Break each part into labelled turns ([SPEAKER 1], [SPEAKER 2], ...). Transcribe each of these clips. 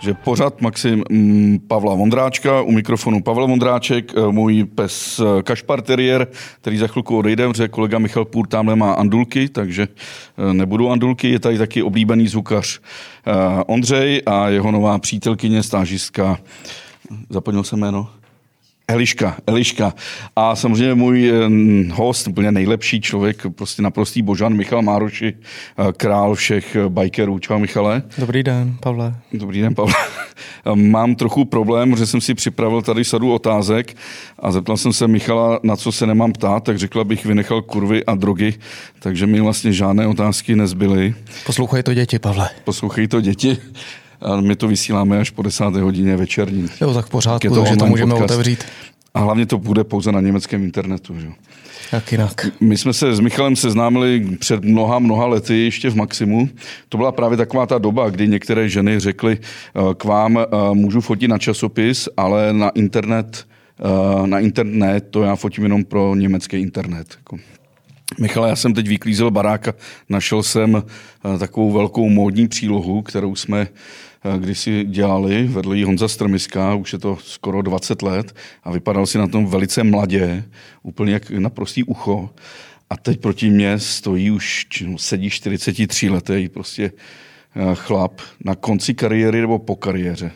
[SPEAKER 1] že pořád Maxim mm, Pavla Vondráčka, u mikrofonu Pavel Vondráček, eh, můj pes eh, Kašpar Terrier, který za chvilku odejde, protože kolega Michal Půr tamhle má andulky, takže eh, nebudou andulky, je tady taky oblíbený zvukař Ondřej a jeho nová přítelkyně, stážistka, zapomněl jsem jméno? Eliška, Eliška. A samozřejmě můj host, úplně nejlepší člověk, prostě naprostý božan, Michal Mároši, eh, král všech bikerů. Čau, Michale.
[SPEAKER 2] Dobrý den, Pavle.
[SPEAKER 1] Dobrý den, Pavle. Mám trochu problém, že jsem si připravil tady sadu otázek a zeptal jsem se Michala, na co se nemám ptát, tak řekla bych, vynechal kurvy a drogy, takže mi vlastně žádné otázky nezbyly.
[SPEAKER 2] Poslouchej to děti, Pavle.
[SPEAKER 1] Poslouchej to děti a my to vysíláme až po desáté hodině večerní.
[SPEAKER 2] Jo, tak v pořádku, tak to takže to můžeme podcast. otevřít.
[SPEAKER 1] A hlavně to bude pouze na německém internetu. Že?
[SPEAKER 2] Jak jinak.
[SPEAKER 1] My jsme se s Michalem seznámili před mnoha, mnoha lety ještě v Maximu. To byla právě taková ta doba, kdy některé ženy řekly, eh, k vám eh, můžu fotit na časopis, ale na internet, eh, na internet to já fotím jenom pro německý internet. Jako. Michale, já jsem teď vyklízel baráka, našel jsem takovou velkou módní přílohu, kterou jsme Eh, kdysi dělali, vedl jí Honza Strmiska, už je to skoro 20 let a vypadal si na tom velice mladě, úplně jak na prostý ucho. A teď proti mně stojí už, no, sedí 43 letý prostě eh, chlap na konci kariéry nebo po kariéře.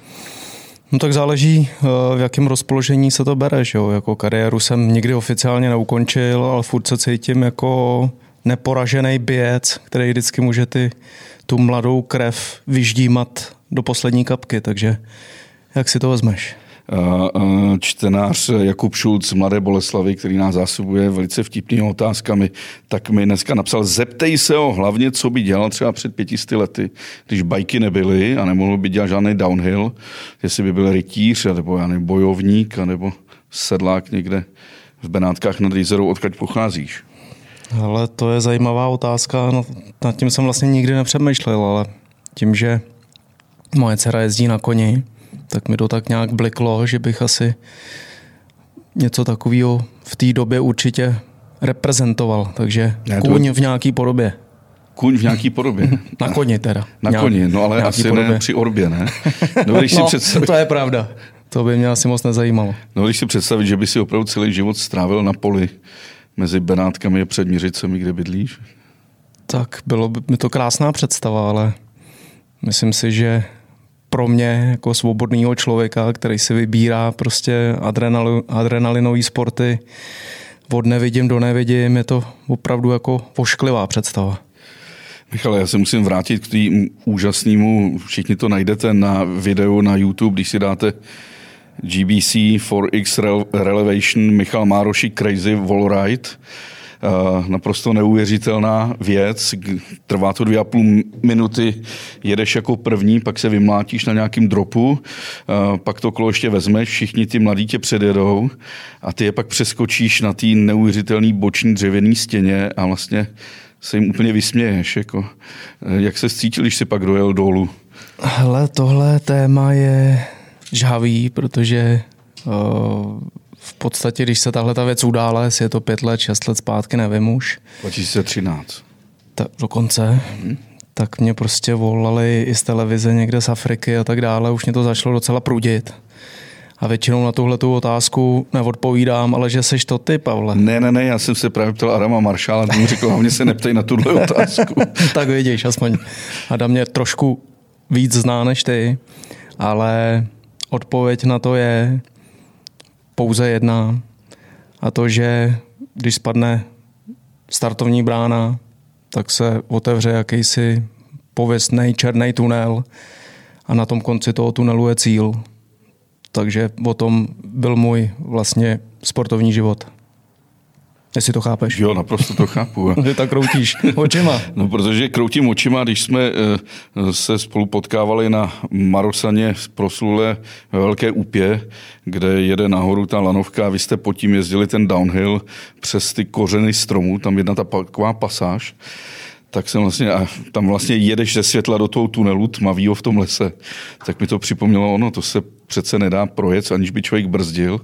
[SPEAKER 2] No tak záleží, eh, v jakém rozpoložení se to bere. Že jo? Jako kariéru jsem nikdy oficiálně neukončil, ale furt se cítím jako neporažený běc, který vždycky může ty, tu mladou krev vyždímat do poslední kapky, takže jak si to vezmeš?
[SPEAKER 1] čtenář Jakub Šulc z Mladé Boleslavy, který nás zásobuje velice vtipnými otázkami, tak mi dneska napsal, zeptej se ho hlavně, co by dělal třeba před pětisty lety, když bajky nebyly a nemohl by dělat žádný downhill, jestli by byl rytíř, nebo já nevím, bojovník, nebo sedlák někde v Benátkách nad Jízerou, odkud pocházíš?
[SPEAKER 2] Ale to je zajímavá otázka, no, nad tím jsem vlastně nikdy nepřemýšlel, ale tím, že moje dcera jezdí na koni, tak mi to tak nějak bliklo, že bych asi něco takového v té době určitě reprezentoval. Takže ne, kůň v nějaký podobě.
[SPEAKER 1] Kůň v nějaký podobě.
[SPEAKER 2] Na koni teda.
[SPEAKER 1] Na Nějak, koni, no ale asi podobě. ne při orbě, ne?
[SPEAKER 2] No, když si no, představit... to je pravda. To by mě asi moc nezajímalo.
[SPEAKER 1] No když si představit, že by si opravdu celý život strávil na poli mezi Benátkami a Předměřicemi, kde bydlíš?
[SPEAKER 2] Tak bylo by mi to krásná představa, ale myslím si, že pro mě jako svobodného člověka, který si vybírá prostě adrenal, adrenalinové sporty, od nevidím do nevidím, je to opravdu jako pošklivá představa.
[SPEAKER 1] Michal, já se musím vrátit k té úžasnému, všichni to najdete na videu na YouTube, když si dáte GBC 4X Relevation Michal Mároši Crazy Wallride Eh, naprosto neuvěřitelná věc. Trvá to dvě a půl minuty, jedeš jako první, pak se vymlátíš na nějakým dropu, eh, pak to kolo ještě vezmeš, všichni ty mladí tě předjedou a ty je pak přeskočíš na té neuvěřitelné boční dřevěné stěně a vlastně se jim úplně vysměješ. Jako. Eh, jak se cítil, když si pak dojel dolů?
[SPEAKER 2] Hele, tohle téma je žhavý, protože uh, v podstatě, když se tahle ta věc udála, jestli je to pět let, šest let zpátky, nevím už.
[SPEAKER 1] 2013.
[SPEAKER 2] Ta, dokonce. Mm-hmm. Tak mě prostě volali i z televize někde z Afriky a tak dále. Už mě to začalo docela prudit. A většinou na tuhle tu otázku neodpovídám, ale že seš to ty, Pavle.
[SPEAKER 1] Ne, ne, ne, já jsem se právě ptal Adama Maršála, mu řekl, hlavně se neptej na tuhle otázku.
[SPEAKER 2] tak vidíš, aspoň Adam mě trošku víc zná než ty, ale odpověď na to je, pouze jedna a to, že když spadne startovní brána, tak se otevře jakýsi pověstný černý tunel a na tom konci toho tunelu je cíl. Takže o tom byl můj vlastně sportovní život. Jestli to chápeš.
[SPEAKER 1] Jo, naprosto to chápu.
[SPEAKER 2] Že tak kroutíš očima.
[SPEAKER 1] No, protože kroutím očima, když jsme eh, se spolu potkávali na Marosaně v proslule Velké úpě, kde jede nahoru ta lanovka a vy jste pod tím jezdili ten downhill přes ty kořeny stromů, tam jedna ta taková pasáž, tak jsem vlastně, a tam vlastně jedeš ze světla do toho tunelu tmavýho v tom lese, tak mi to připomnělo ono, to se přece nedá projet, aniž by člověk brzdil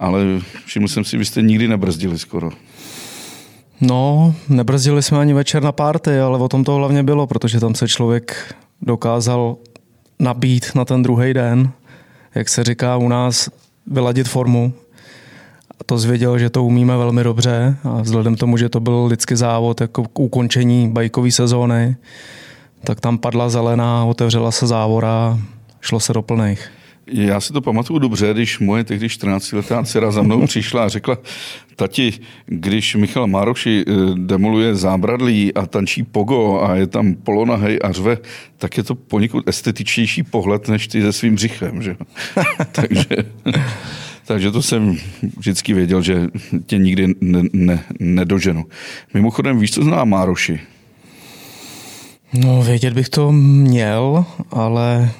[SPEAKER 1] ale všiml jsem si, vy jste nikdy nebrzdili skoro.
[SPEAKER 2] No, nebrzdili jsme ani večer na párty, ale o tom to hlavně bylo, protože tam se člověk dokázal nabít na ten druhý den, jak se říká u nás, vyladit formu. A to zvěděl, že to umíme velmi dobře a vzhledem tomu, že to byl lidský závod jako k ukončení bajkové sezóny, tak tam padla zelená, otevřela se závora, šlo se do plných.
[SPEAKER 1] Já si to pamatuju dobře, když moje tehdy 14-letá dcera za mnou přišla a řekla, tati, když Michal Mároši eh, demoluje zábradlí a tančí pogo a je tam polonahej a řve, tak je to poněkud estetičtější pohled než ty se svým břichem. Že? takže, takže to jsem vždycky věděl, že tě nikdy ne, ne, nedoženu. Mimochodem, víš, co zná Mároši?
[SPEAKER 2] No, vědět bych to měl, ale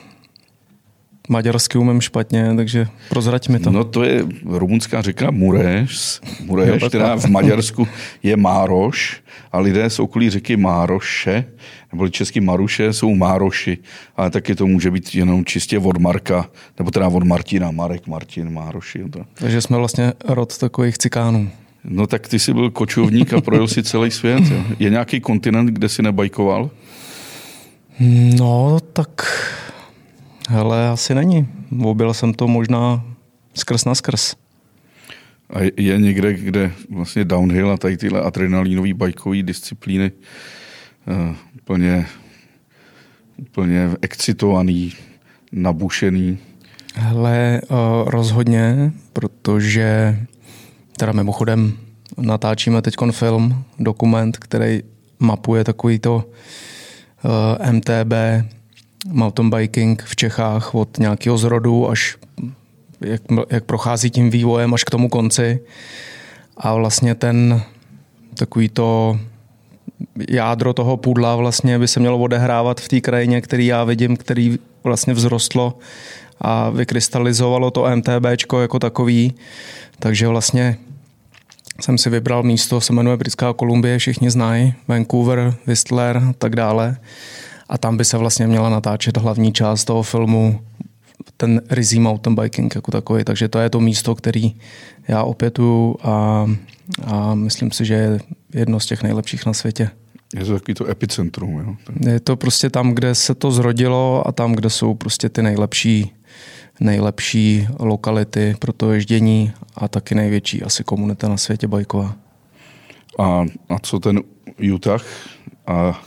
[SPEAKER 2] maďarsky umím špatně, takže prozrať mi to.
[SPEAKER 1] No to je rumunská řeka Mureš, Mureš která v Maďarsku je Mároš a lidé z okolí řeky Mároše, nebo český Maruše jsou Mároši, ale taky to může být jenom čistě od Marka, nebo teda od Martina, Marek, Martin, Mároši. To.
[SPEAKER 2] Takže jsme vlastně rod takových cikánů.
[SPEAKER 1] No tak ty jsi byl kočovník a projel si celý svět. Jo. Je nějaký kontinent, kde si nebajkoval?
[SPEAKER 2] No, tak Hele, asi není. Objel jsem to možná skrz na skrz.
[SPEAKER 1] A je někde, kde vlastně downhill a tady tyhle adrenalinové bajkové disciplíny uh, úplně, úplně excitovaný, nabušený?
[SPEAKER 2] Hele, uh, rozhodně, protože teda mimochodem natáčíme teď film, dokument, který mapuje takovýto uh, eh, MTB mountain biking v Čechách od nějakého zrodu až jak, jak prochází tím vývojem až k tomu konci. A vlastně ten takový to jádro toho půdla vlastně by se mělo odehrávat v té krajině, který já vidím, který vlastně vzrostlo a vykrystalizovalo to MTBčko jako takový. Takže vlastně jsem si vybral místo, se jmenuje Britská Kolumbie, všichni znají, Vancouver, Whistler a tak dále a tam by se vlastně měla natáčet hlavní část toho filmu, ten rizí mountain biking jako takový, takže to je to místo, který já opětuju a, a myslím si, že je jedno z těch nejlepších na světě.
[SPEAKER 1] Je to takový to epicentrum, jo?
[SPEAKER 2] Je to prostě tam, kde se to zrodilo a tam, kde jsou prostě ty nejlepší nejlepší lokality pro to ježdění a taky největší asi komunita na světě bajková.
[SPEAKER 1] A, a co ten Utah a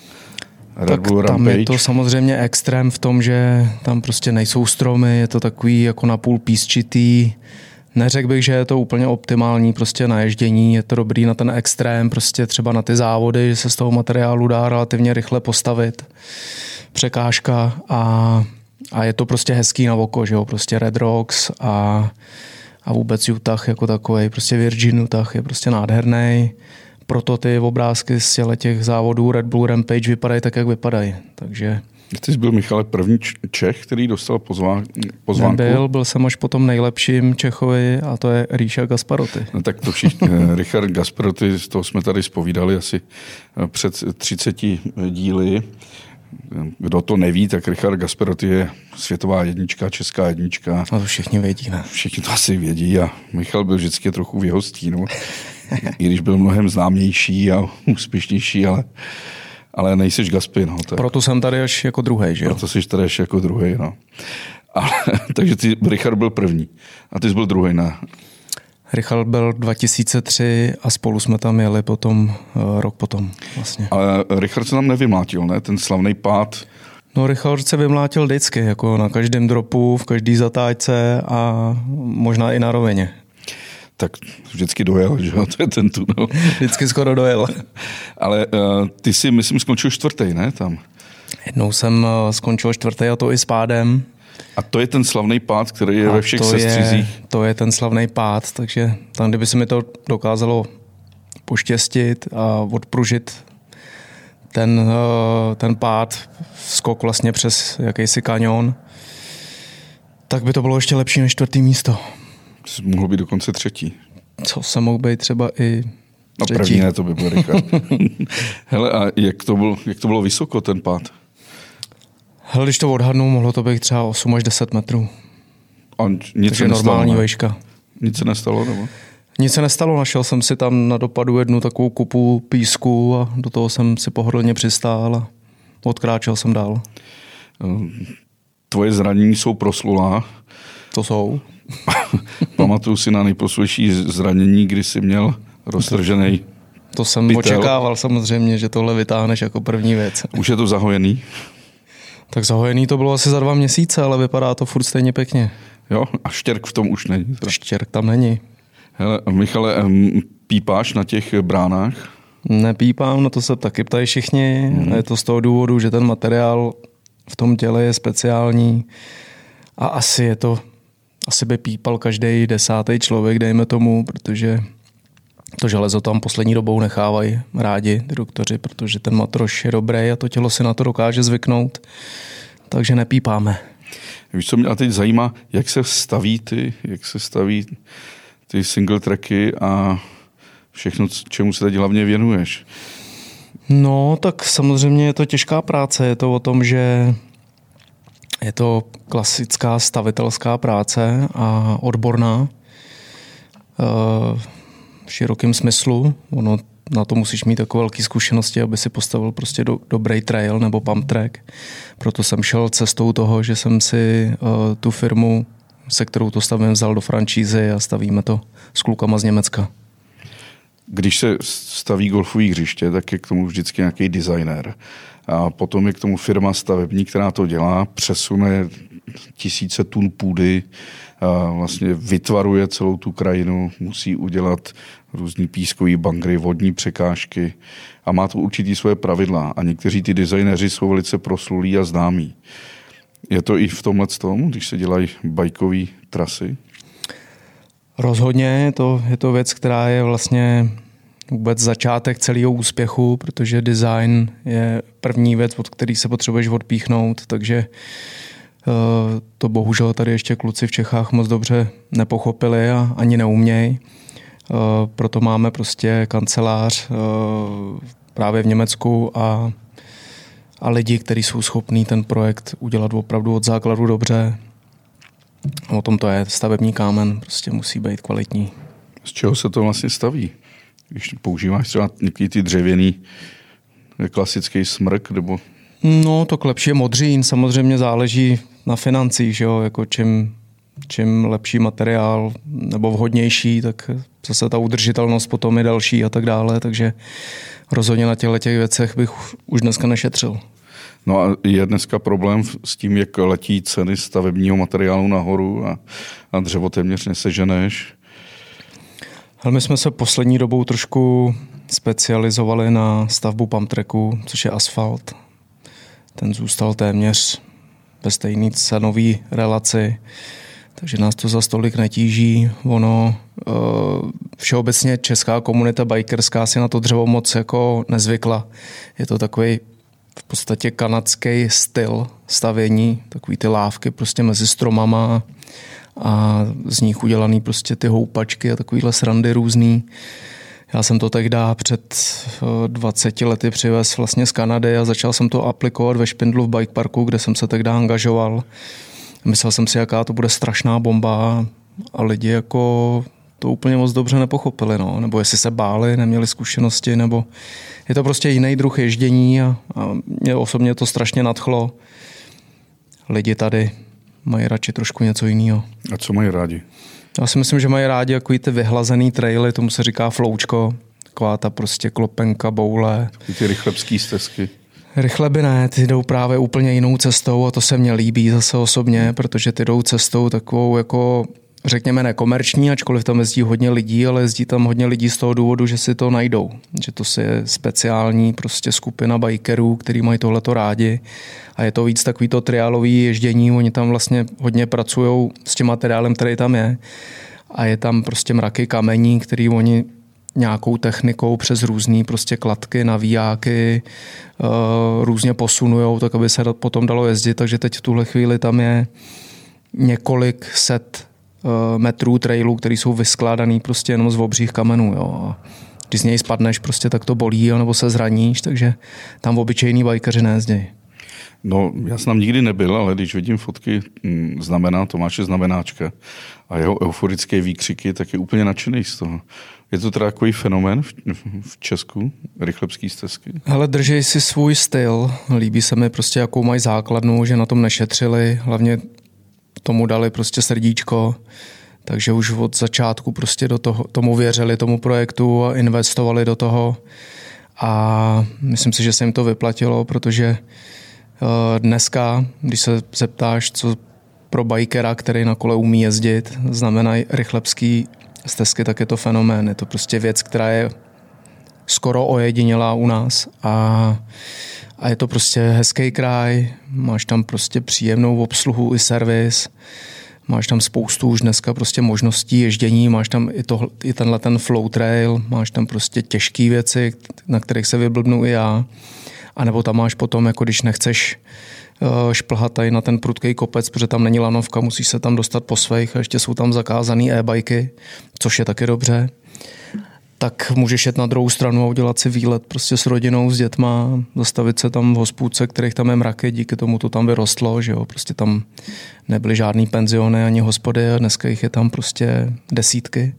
[SPEAKER 2] Red tak Bull tam Rampage. je to samozřejmě extrém v tom, že tam prostě nejsou stromy, je to takový jako napůl písčitý. Neřekl bych, že je to úplně optimální prostě na ježdění, je to dobrý na ten extrém, prostě třeba na ty závody, že se z toho materiálu dá relativně rychle postavit. Překážka a, a je to prostě hezký na oko, že jo, prostě Red Rocks a, a vůbec Utah jako takový, prostě Virgin Utah je prostě nádherný proto ty obrázky z těch závodů Red Bull Rampage vypadají tak, jak vypadají. Takže
[SPEAKER 1] ty jsi byl, Michale, první Čech, který dostal pozván, pozvánku?
[SPEAKER 2] Byl, byl jsem až potom nejlepším Čechovi a to je Ríša Gasparoty.
[SPEAKER 1] No, tak to všichni, eh, Richard Gasparoty, z toho jsme tady spovídali asi eh, před 30 díly. Kdo to neví, tak Richard Gasperoty je světová jednička, česká jednička.
[SPEAKER 2] A to všichni vědí, ne?
[SPEAKER 1] Všichni to asi vědí a Michal byl vždycky trochu v jeho stínu. I když byl mnohem známější a úspěšnější, ale, ale nejsiš Gaspy. No,
[SPEAKER 2] tak. Proto jsem tady až jako druhý, že jo?
[SPEAKER 1] Proto jsi tady až jako druhý, no. Ale, takže ty, Richard byl první a ty jsi byl druhý na...
[SPEAKER 2] Richard byl 2003 a spolu jsme tam jeli potom, uh, rok potom vlastně.
[SPEAKER 1] Ale Richard se tam nevymlátil, ne? Ten slavný pád.
[SPEAKER 2] No Richard se vymlátil vždycky, jako na každém dropu, v každý zatáčce a možná i na rovině
[SPEAKER 1] tak vždycky dojel, že jo, to je ten tunel.
[SPEAKER 2] Vždycky skoro dojel.
[SPEAKER 1] Ale uh, ty si, myslím, skončil čtvrtý, ne, tam?
[SPEAKER 2] Jednou jsem uh, skončil čtvrtý a to i s pádem.
[SPEAKER 1] A to je ten slavný pád, který je a ve všech to sestřizích.
[SPEAKER 2] Je, to je ten slavný pád, takže tam, kdyby se mi to dokázalo poštěstit a odpružit ten, uh, ten pád, skok vlastně přes jakýsi kanion, tak by to bylo ještě lepší než čtvrtý místo.
[SPEAKER 1] Mohl být dokonce třetí.
[SPEAKER 2] Co se mohl být třeba i
[SPEAKER 1] No první ne, to by bylo Richard. Hele, a jak to, bylo, jak to bylo vysoko, ten pád?
[SPEAKER 2] Hele, když to odhadnu, mohlo to být třeba 8 až 10 metrů.
[SPEAKER 1] A nic
[SPEAKER 2] Takže se normální nestalo, vejška.
[SPEAKER 1] Nic se nestalo, nebo?
[SPEAKER 2] Nic se nestalo, našel jsem si tam na dopadu jednu takovou kupu písku a do toho jsem si pohodlně přistál a odkráčel jsem dál.
[SPEAKER 1] Ehm, tvoje zranění jsou proslulá.
[SPEAKER 2] To jsou.
[SPEAKER 1] Pamatuju si na nejproslulejší zranění, kdy jsi měl roztržený
[SPEAKER 2] To jsem
[SPEAKER 1] Pytel.
[SPEAKER 2] očekával samozřejmě, že tohle vytáhneš jako první věc.
[SPEAKER 1] Už je to zahojený?
[SPEAKER 2] Tak zahojený to bylo asi za dva měsíce, ale vypadá to furt stejně pěkně.
[SPEAKER 1] Jo? A štěrk v tom už není.
[SPEAKER 2] Štěrk tam není.
[SPEAKER 1] Hele, Michale, pípáš na těch bránách?
[SPEAKER 2] Nepípám, na to se taky ptají všichni. Mm. Je to z toho důvodu, že ten materiál v tom těle je speciální a asi je to, asi by pípal každý desátý člověk, dejme tomu, protože to železo tam poslední dobou nechávají rádi ty doktoři, protože ten matroš je dobrý a to tělo si na to dokáže zvyknout, takže nepípáme.
[SPEAKER 1] Víš, co mě teď zajímá, jak se staví ty, jak se staví ty single tracky a všechno, čemu se teď hlavně věnuješ.
[SPEAKER 2] No, tak samozřejmě je to těžká práce. Je to o tom, že je to klasická stavitelská práce a odborná eh, širokém smyslu. Ono na to musíš mít takové velké zkušenosti, aby si postavil prostě do, dobrý trail nebo pump track. Proto jsem šel cestou toho, že jsem si uh, tu firmu, se kterou to stavím, vzal do franšízy a stavíme to s klukama z Německa.
[SPEAKER 1] Když se staví golfové hřiště, tak je k tomu vždycky nějaký designer. A potom je k tomu firma stavební, která to dělá, přesune tisíce tun půdy, vlastně vytvaruje celou tu krajinu, musí udělat různý pískový bangry, vodní překážky a má to určitý svoje pravidla. A někteří ty designéři jsou velice proslulí a známí. Je to i v tomhle tom, když se dělají bajkové trasy?
[SPEAKER 2] Rozhodně to, je to věc, která je vlastně vůbec začátek celého úspěchu, protože design je první věc, od který se potřebuješ odpíchnout, takže eh, to bohužel tady ještě kluci v Čechách moc dobře nepochopili a ani neumějí. Eh, proto máme prostě kancelář eh, právě v Německu a, a lidi, kteří jsou schopní ten projekt udělat opravdu od základu dobře. O tom to je. Stavební kámen prostě musí být kvalitní.
[SPEAKER 1] Z čeho se to vlastně staví? Když používáš třeba někdy ty dřevěný klasický smrk, nebo...
[SPEAKER 2] No, to lepší je modřín. Samozřejmě záleží na financích, že jo? Jako čím, čím lepší materiál nebo vhodnější, tak zase ta udržitelnost potom je další a tak dále, takže rozhodně na těchto těch věcech bych už dneska nešetřil.
[SPEAKER 1] No a je dneska problém s tím, jak letí ceny stavebního materiálu nahoru a, a dřevo téměř neseženeš.
[SPEAKER 2] Ale my jsme se poslední dobou trošku specializovali na stavbu pump tracku, což je asfalt. Ten zůstal téměř ve stejné cenové relaci, takže nás to za stolik netíží. Ono, eh, všeobecně česká komunita bikerská si na to dřevo moc jako nezvykla. Je to takový v podstatě kanadský styl stavění, takový ty lávky prostě mezi stromama a z nich udělaný prostě ty houpačky a takovýhle srandy různý. Já jsem to tehdy před 20 eh, lety přivez vlastně z Kanady a začal jsem to aplikovat ve Špindlu v bike parku, kde jsem se tehdy angažoval. Myslel jsem si, jaká to bude strašná bomba a lidi jako to úplně moc dobře nepochopili, no. nebo jestli se báli, neměli zkušenosti, nebo je to prostě jiný druh ježdění a, a mě osobně to strašně nadchlo. Lidi tady mají radši trošku něco jiného.
[SPEAKER 1] A co mají rádi?
[SPEAKER 2] Já si myslím, že mají rádi jako ty vyhlazený traily, tomu se říká floučko, taková ta prostě klopenka, boule.
[SPEAKER 1] Ty, ty rychlebský stezky.
[SPEAKER 2] Rychle by ne, ty jdou právě úplně jinou cestou a to se mně líbí zase osobně, protože ty jdou cestou takovou jako řekněme nekomerční, ačkoliv tam jezdí hodně lidí, ale jezdí tam hodně lidí z toho důvodu, že si to najdou. Že to je speciální prostě skupina bikerů, který mají tohleto rádi. A je to víc takový to triálový ježdění, oni tam vlastně hodně pracují s tím materiálem, který tam je. A je tam prostě mraky kamení, který oni nějakou technikou přes různé prostě kladky, navíjáky uh, různě posunujou, tak aby se potom dalo jezdit, takže teď v tuhle chvíli tam je několik set Eh, metrů trailů, které jsou vyskládaný prostě jenom z obřích kamenů. Jo. A když z něj spadneš, prostě tak to bolí, nebo se zraníš, takže tam obyčejní bajkaři nejezdějí.
[SPEAKER 1] No, já jsem tam nikdy nebyl, ale když vidím fotky hm, znamená Tomáše Znamenáčka a jeho euforické výkřiky, tak je úplně nadšený z toho. Je to teda takový fenomén v, v Česku, rychlebský stezky?
[SPEAKER 2] Ale držej si svůj styl. Líbí se mi prostě, jakou mají základnu, že na tom nešetřili. Hlavně tomu dali prostě srdíčko. Takže už od začátku prostě do toho, tomu věřili, tomu projektu a investovali do toho. A myslím si, že se jim to vyplatilo, protože eh, dneska, když se zeptáš, co pro bajkera, který na kole umí jezdit, znamenají rychlebský stezky, tak je to fenomén. Je to prostě věc, která je skoro ojedinělá u nás a, a je to prostě hezký kraj, máš tam prostě příjemnou obsluhu i servis, máš tam spoustu už dneska prostě možností ježdění, máš tam i, to, i tenhle ten flow trail, máš tam prostě těžké věci, na kterých se vyblbnu i já. A nebo tam máš potom, jako když nechceš Eh, šplhat tady na ten prudký kopec, protože tam není lanovka, musíš se tam dostat po svých a ještě jsou tam zakázané e-bajky, což je taky dobře tak můžeš jet na druhou stranu a udělat si výlet prostě s rodinou, s dětma, zastavit se tam v hospůdce, kterých tam je mraky, díky tomu to tam vyrostlo, že jo, prostě tam nebyly žádný penziony ani hospody a dneska jich je tam prostě desítky.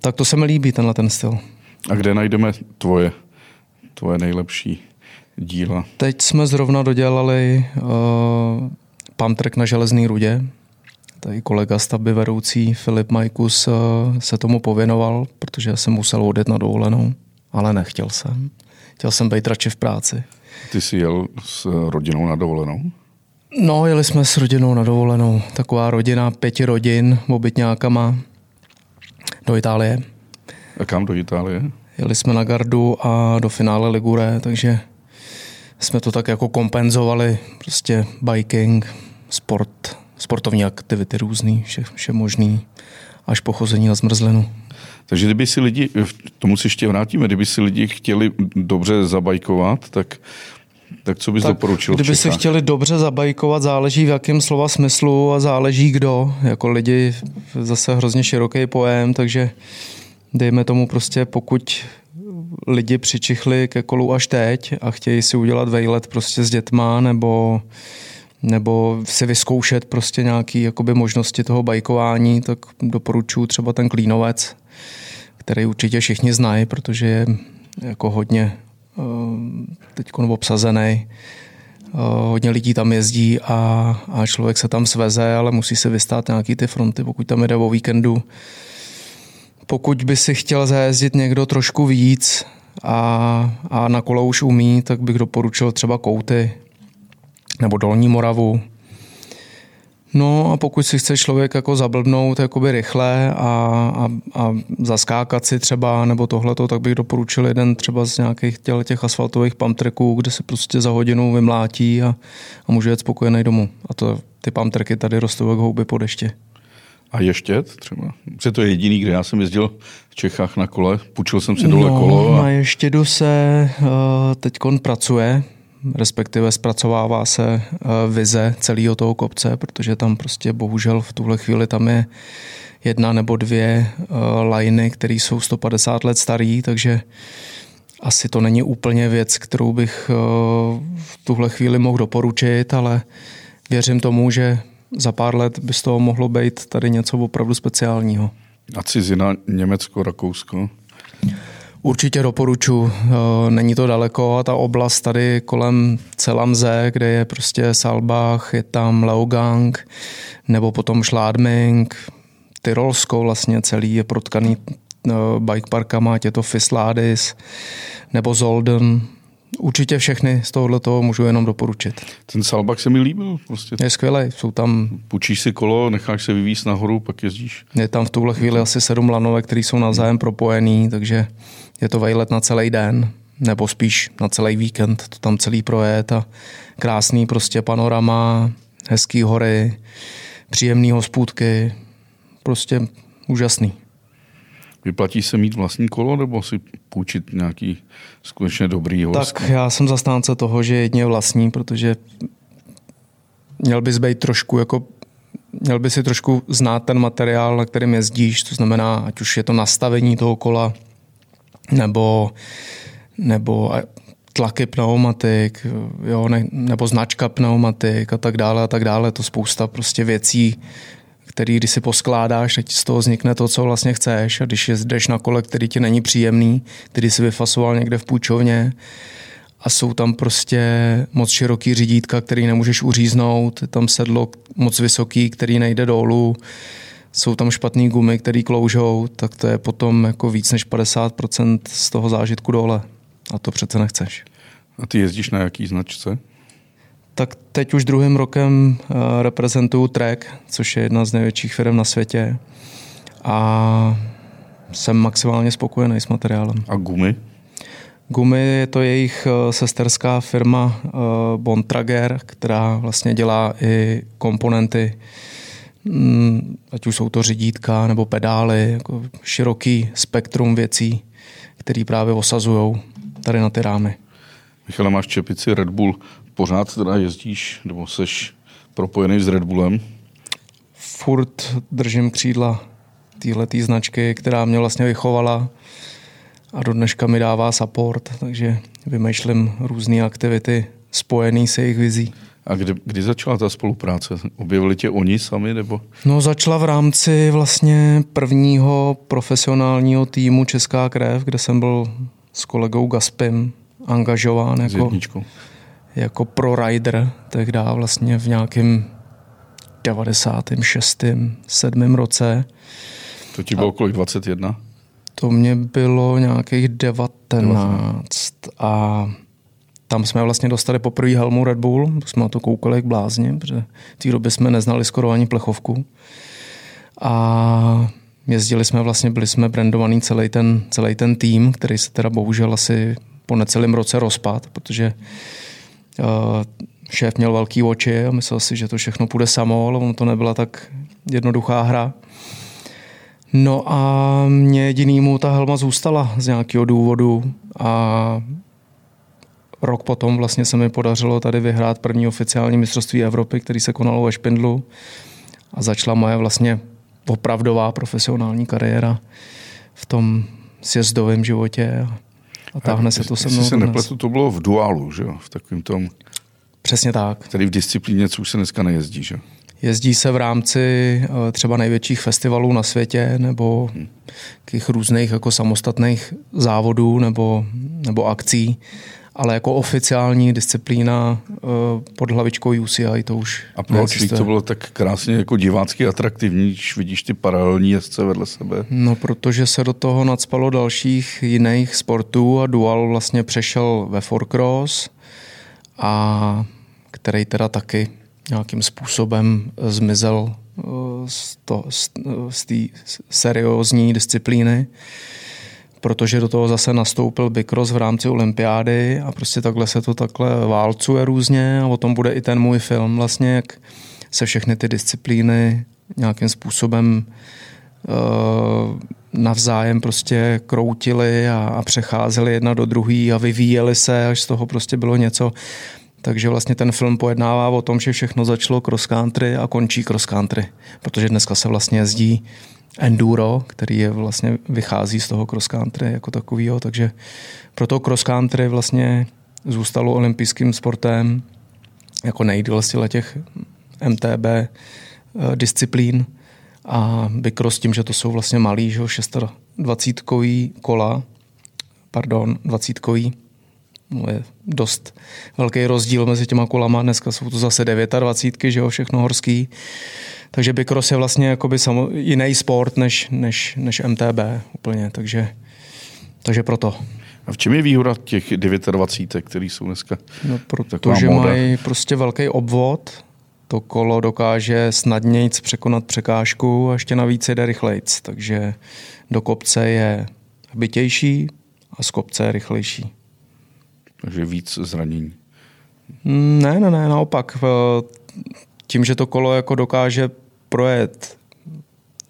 [SPEAKER 2] Tak to se mi líbí, tenhle ten styl.
[SPEAKER 1] A kde najdeme tvoje, tvoje nejlepší díla?
[SPEAKER 2] Teď jsme zrovna dodělali uh, pump track na železný rudě. Tady kolega stavby vedoucí Filip Majkus uh, se tomu pověnoval, protože já jsem musel odjet na dovolenou, ale nechtěl jsem. Chtěl jsem být radši v práci.
[SPEAKER 1] Ty jsi jel s rodinou na dovolenou?
[SPEAKER 2] No, jeli jsme s rodinou na dovolenou. Taková rodina, pěti rodin, obytňákama do Itálie.
[SPEAKER 1] A kam do Itálie?
[SPEAKER 2] Jeli jsme na Gardu a do finále Ligure, takže jsme to tak jako kompenzovali, prostě biking, sport, sportovní aktivity různý, vše, vše možný, až pochození na zmrzlinu.
[SPEAKER 1] Takže kdyby si lidi, tomu si ještě vrátíme, kdyby si lidi chtěli dobře zabajkovat, tak tak co bys tak doporučil
[SPEAKER 2] Kdyby si chtěli dobře zabajkovat, záleží v jakém slova smyslu a záleží kdo. Jako lidi zase hrozně široký pojem, takže dejme tomu prostě, pokud lidi přičichli ke kolu až teď a chtějí si udělat vejlet prostě s dětma nebo nebo si vyzkoušet prostě nějaké jakoby možnosti toho bajkování, tak doporučuji třeba ten klínovec, který určitě všichni znají, protože je jako hodně eh, teď obsazený. Eh, hodně lidí tam jezdí a, a člověk se tam sveze, ale musí se vystát nějaký ty fronty, pokud tam jde o víkendu pokud by si chtěl zajezdit někdo trošku víc a, a na kole už umí, tak bych doporučil třeba Kouty nebo Dolní Moravu. No a pokud si chce člověk jako zablbnout jakoby rychle a, a, a zaskákat si třeba nebo tohleto, tak bych doporučil jeden třeba z nějakých těle těch asfaltových pumptracků, kde se prostě za hodinu vymlátí a, a může jet spokojený domů. A to, ty pumptracky tady rostou jak houby po deště.
[SPEAKER 1] A ještět třeba? Protože to je jediný, kde já jsem jezdil v Čechách na kole, půjčil jsem si dole
[SPEAKER 2] no,
[SPEAKER 1] kolo.
[SPEAKER 2] A... Na ještědu se uh, teď pracuje, respektive zpracovává se uh, vize celého toho kopce, protože tam prostě bohužel v tuhle chvíli tam je jedna nebo dvě uh, liny, které jsou 150 let starý, takže asi to není úplně věc, kterou bych uh, v tuhle chvíli mohl doporučit, ale věřím tomu, že za pár let by z toho mohlo být tady něco opravdu speciálního.
[SPEAKER 1] A cizina Německo, Rakousko?
[SPEAKER 2] Určitě doporučuji. Eh, není to daleko a ta oblast tady kolem Celamze, kde je prostě Salbach, je tam Leogang, nebo potom Schladming, Tyrolsko vlastně celý je protkaný eh, bike parkama, je to Fisladis, nebo Zolden, Určitě všechny z tohohle toho můžu jenom doporučit.
[SPEAKER 1] Ten Salbach se mi líbil. Prostě.
[SPEAKER 2] Je skvělý. Jsou tam...
[SPEAKER 1] Půjčíš si kolo, necháš se vyvíst nahoru, pak jezdíš.
[SPEAKER 2] Je tam v tuhle chvíli asi sedm lanové, které jsou navzájem propojený, takže je to vejlet na celý den, nebo spíš na celý víkend, to tam celý projet a krásný prostě panorama, hezký hory, příjemný hospůdky, prostě úžasný.
[SPEAKER 1] Vyplatí se mít vlastní kolo nebo si půjčit nějaký skutečně dobrý host?
[SPEAKER 2] Tak já jsem zastánce toho, že jedně vlastní, protože měl bys být trošku jako měl by si trošku znát ten materiál, na kterým jezdíš, to znamená, ať už je to nastavení toho kola, nebo, nebo tlaky pneumatik, jo, ne, nebo značka pneumatik a tak dále a tak dále. To spousta prostě věcí, který když si poskládáš, tak z toho vznikne to, co vlastně chceš. A když jezdeš na kole, který ti není příjemný, který si vyfasoval někde v půjčovně a jsou tam prostě moc široký řídítka, který nemůžeš uříznout, je tam sedlo moc vysoký, který nejde dolů, jsou tam špatné gumy, které kloužou, tak to je potom jako víc než 50% z toho zážitku dole. A to přece nechceš.
[SPEAKER 1] A ty jezdíš na jaký značce?
[SPEAKER 2] Tak teď už druhým rokem uh, reprezentuju Trek, což je jedna z největších firm na světě. A jsem maximálně spokojený s materiálem.
[SPEAKER 1] A gumy?
[SPEAKER 2] Gumy je to jejich uh, sesterská firma uh, Bontrager, která vlastně dělá i komponenty, ať už jsou to řídítka nebo pedály, jako široký spektrum věcí, které právě osazují tady na ty rámy.
[SPEAKER 1] Michale, máš čepici Red Bull. Pořád teda jezdíš, nebo seš propojený s Red Bullem?
[SPEAKER 2] Furt držím křídla téhletý značky, která mě vlastně vychovala a do dneška mi dává support, takže vymýšlím různé aktivity spojené s jejich vizí.
[SPEAKER 1] A kdy, kdy začala ta spolupráce? Objevili tě oni sami? nebo?
[SPEAKER 2] No začala v rámci vlastně prvního profesionálního týmu Česká krev, kde jsem byl s kolegou Gaspim angažován jako, jako pro rider, tehdy vlastně v nějakém 96. 7. roce.
[SPEAKER 1] To ti bylo kolik, 21?
[SPEAKER 2] To mě bylo nějakých 19. A tam jsme vlastně dostali poprvé helmu Red Bull, jsme na to koukali jak blázni, protože v té době jsme neznali skoro ani plechovku. A jezdili jsme vlastně, byli jsme brandovaný celý ten, celý ten tým, který se teda bohužel asi po necelém roce rozpad, protože uh, šéf měl velký oči a myslel si, že to všechno půjde samo, ale ono to nebyla tak jednoduchá hra. No a mě jedinýmu ta helma zůstala z nějakého důvodu a rok potom vlastně se mi podařilo tady vyhrát první oficiální mistrovství Evropy, který se konalo ve Špindlu a začala moje vlastně opravdová profesionální kariéra v tom sjezdovém životě a, a táhne se to se mnou.
[SPEAKER 1] se nepletu, to bylo v duálu, že jo? v takovém tom...
[SPEAKER 2] Přesně tak.
[SPEAKER 1] Tady v disciplíně, co už se dneska nejezdí, že?
[SPEAKER 2] Jezdí se v rámci eh, třeba největších festivalů na světě nebo hmm. různých jako samostatných závodů nebo, nebo akcí ale jako oficiální disciplína uh, pod hlavičkou UCI to už
[SPEAKER 1] A proč to bylo tak krásně jako divácky atraktivní, když vidíš ty paralelní jezdce vedle sebe?
[SPEAKER 2] No, protože se do toho nadspalo dalších jiných sportů a Dual vlastně přešel ve Forcross a který teda taky nějakým způsobem zmizel z, to, z, z té seriózní disciplíny protože do toho zase nastoupil Bikros v rámci olympiády a prostě takhle se to takhle válcuje různě a o tom bude i ten můj film vlastně, jak se všechny ty disciplíny nějakým způsobem uh, navzájem prostě kroutili a, a přecházeli jedna do druhé a vyvíjeli se, až z toho prostě bylo něco. Takže vlastně ten film pojednává o tom, že všechno začalo cross country a končí cross country, protože dneska se vlastně jezdí enduro, který je vlastně vychází z toho cross country jako takového, takže proto cross country vlastně zůstalo olympijským sportem jako nejdíl z těch MTB eh, disciplín. A bikros tím, že to jsou vlastně malý, že 620 kola, pardon, 20 no je dost velký rozdíl mezi těma kolama, dneska jsou to zase 29, že jo, všechno horský, takže bikros je vlastně jakoby samo, jiný sport než, než, než MTB úplně, takže, takže proto.
[SPEAKER 1] A v čem je výhoda těch 29, který jsou dneska
[SPEAKER 2] No, protože mají prostě velký obvod, to kolo dokáže snadněji překonat překážku a ještě navíc jde rychlejc, takže do kopce je bytější a z kopce je rychlejší.
[SPEAKER 1] Takže víc zranění.
[SPEAKER 2] Ne, ne, ne, naopak. Tím, že to kolo jako dokáže projet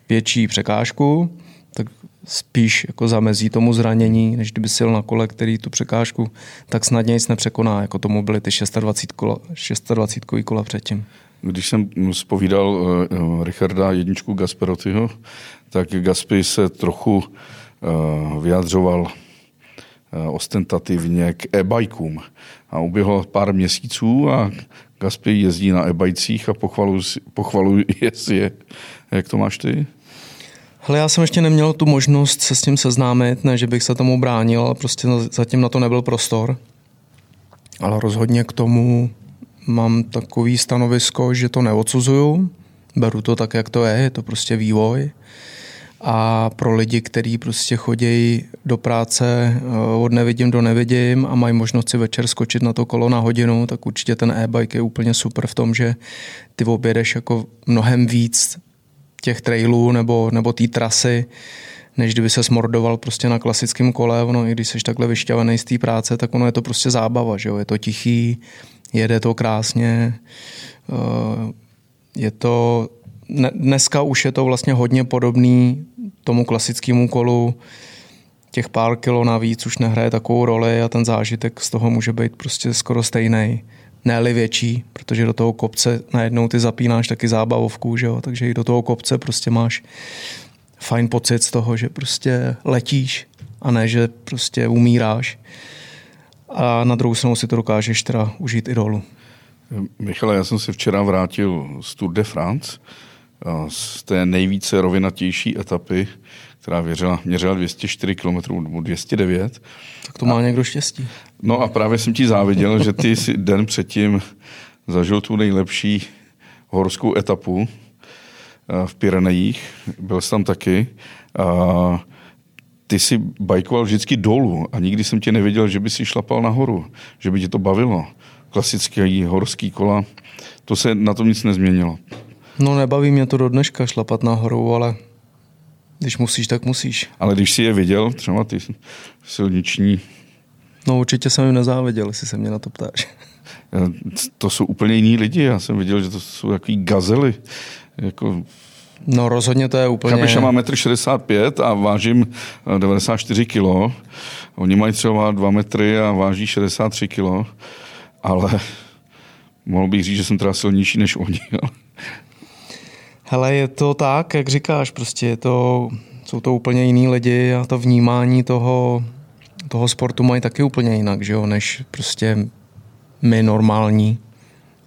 [SPEAKER 2] větší překážku, tak spíš jako zamezí tomu zranění, než kdyby sil na kole, který tu překážku tak snadněji nepřekoná, jako tomu byly ty 26 kola, 26 kola předtím.
[SPEAKER 1] Když jsem spovídal uh, Richarda jedničku Gasperotyho, tak Gaspi se trochu uh, vyjadřoval ostentativně k e-bajkům. A uběhlo pár měsíců a Gaspy jezdí na e-bajcích a pochvaluje si je. Jak to máš ty?
[SPEAKER 2] Hele, já jsem ještě neměl tu možnost se s tím seznámit, ne, že bych se tomu bránil, ale prostě zatím na to nebyl prostor. Ale rozhodně k tomu mám takový stanovisko, že to neodsuzuju, beru to tak, jak to je, je to prostě vývoj. A pro lidi, kteří prostě chodí do práce eh, od nevidím do nevidím a mají možnost si večer skočit na to kolo na hodinu, tak určitě ten e-bike je úplně super v tom, že ty objedeš jako mnohem víc těch trailů nebo, nebo té trasy, než kdyby se smordoval prostě na klasickém kole. Ono, i když jsi takhle vyšťavený z té práce, tak ono je to prostě zábava, že jo? Je to tichý, jede to krásně, eh, je to, dneska už je to vlastně hodně podobný tomu klasickému kolu, těch pár kilo navíc už nehraje takovou roli a ten zážitek z toho může být prostě skoro stejný ne větší, protože do toho kopce najednou ty zapínáš taky zábavovku, že jo? takže i do toho kopce prostě máš fajn pocit z toho, že prostě letíš a ne, že prostě umíráš. A na druhou stranu si to dokážeš teda užít i dolů.
[SPEAKER 1] Michale, já jsem se včera vrátil z Tour de France, z té nejvíce rovinatější etapy, která věřila, měřila 204 km nebo 209.
[SPEAKER 2] Tak to má a, někdo štěstí.
[SPEAKER 1] No a právě jsem ti záviděl, že ty si den předtím zažil tu nejlepší horskou etapu eh, v Pyrenejích. Byl jsi tam taky. A ty si bajkoval vždycky dolů a nikdy jsem tě neviděl, že by si šlapal nahoru, že by tě to bavilo. Klasický horský kola, to se na tom nic nezměnilo.
[SPEAKER 2] No nebaví mě to do dneška šlapat nahoru, ale když musíš, tak musíš.
[SPEAKER 1] Ale když si je viděl, třeba ty silniční...
[SPEAKER 2] No určitě jsem jim nezáviděl, jestli se mě na to ptáš.
[SPEAKER 1] To jsou úplně jiní lidi, já jsem viděl, že to jsou takový gazely. Jako...
[SPEAKER 2] No rozhodně to je úplně...
[SPEAKER 1] Chápeš, já mám 1,65 m a vážím 94 kg. Oni mají třeba 2 metry a váží 63 kg. Ale mohl bych říct, že jsem teda silnější než oni.
[SPEAKER 2] Hele, je to tak, jak říkáš, prostě je to, jsou to úplně jiný lidi a to vnímání toho, toho sportu mají taky úplně jinak, že jo, než prostě my normální,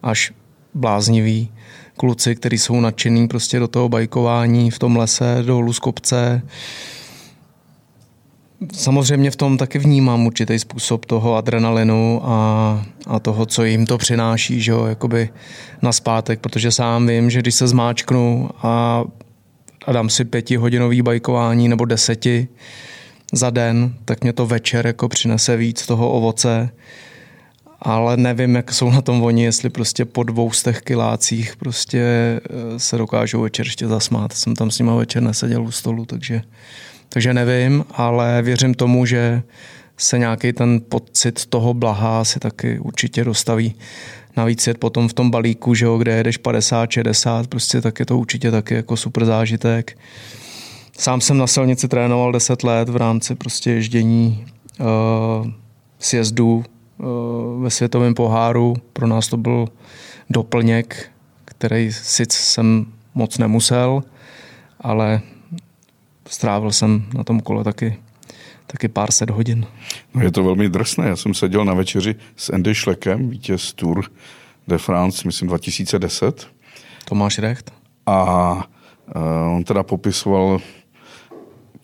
[SPEAKER 2] až blázniví kluci, kteří jsou nadšený prostě do toho bajkování v tom lese, dolů z kopce, Samozřejmě v tom taky vnímám určitý způsob toho adrenalinu a, a toho, co jim to přináší, že jo, jakoby na zpátek, protože sám vím, že když se zmáčknu a, a dám si pětihodinový bajkování nebo deseti za den, tak mě to večer jako přinese víc toho ovoce, ale nevím, jak jsou na tom oni, jestli prostě po dvoustech kilácích prostě eh, se dokážou večer ještě zasmát. Jsem tam s nima večer neseděl u stolu, takže takže nevím, ale věřím tomu, že se nějaký ten pocit toho blaha si taky určitě dostaví. Navíc je potom v tom balíku, že jo, kde jedeš 50, 60, prostě tak je to určitě taky jako super zážitek. Sám jsem na silnici trénoval 10 let v rámci prostě ježdění uh, sjezdu uh, ve světovém poháru. Pro nás to byl doplněk, který sice jsem moc nemusel, ale strávil jsem na tom kole taky, taky pár set hodin.
[SPEAKER 1] No je to velmi drsné. Já jsem seděl na večeři s Andy Schleckem, vítěz Tour de France, myslím 2010.
[SPEAKER 2] Tomáš Recht.
[SPEAKER 1] A uh, on teda popisoval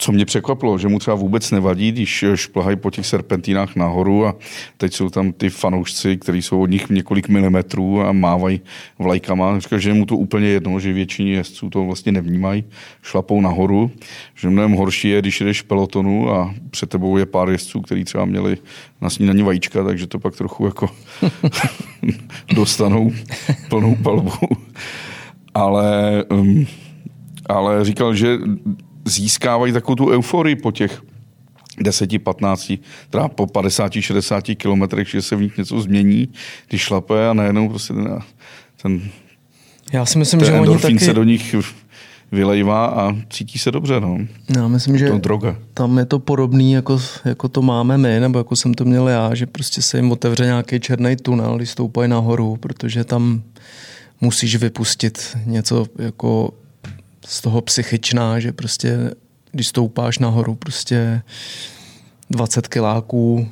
[SPEAKER 1] co mě překvapilo, že mu třeba vůbec nevadí, když šplhají po těch serpentínách nahoru a teď jsou tam ty fanoušci, kteří jsou od nich několik milimetrů a mávají vlajkama. Říká, že mu to úplně jedno, že většině jezdců to vlastně nevnímají, šlapou nahoru. Že mnohem horší je, když jdeš pelotonu a před tebou je pár jezdců, kteří třeba měli na snídaní vajíčka, takže to pak trochu jako dostanou plnou palbu. Ale, um, ale říkal, že získávají takovou tu euforii po těch 10, 15, teda po 50, 60 kilometrech, že se v nich něco změní, když šlape a najednou prostě ten, ten
[SPEAKER 2] já si myslím, že oni taky...
[SPEAKER 1] se do nich vylejvá a cítí se dobře. No.
[SPEAKER 2] Já myslím, že
[SPEAKER 1] to droga.
[SPEAKER 2] tam je to podobný, jako, jako to máme my, nebo jako jsem to měl já, že prostě se jim otevře nějaký černý tunel, když stoupají nahoru, protože tam musíš vypustit něco jako z toho psychičná, že prostě když stoupáš nahoru, prostě 20 kiláků,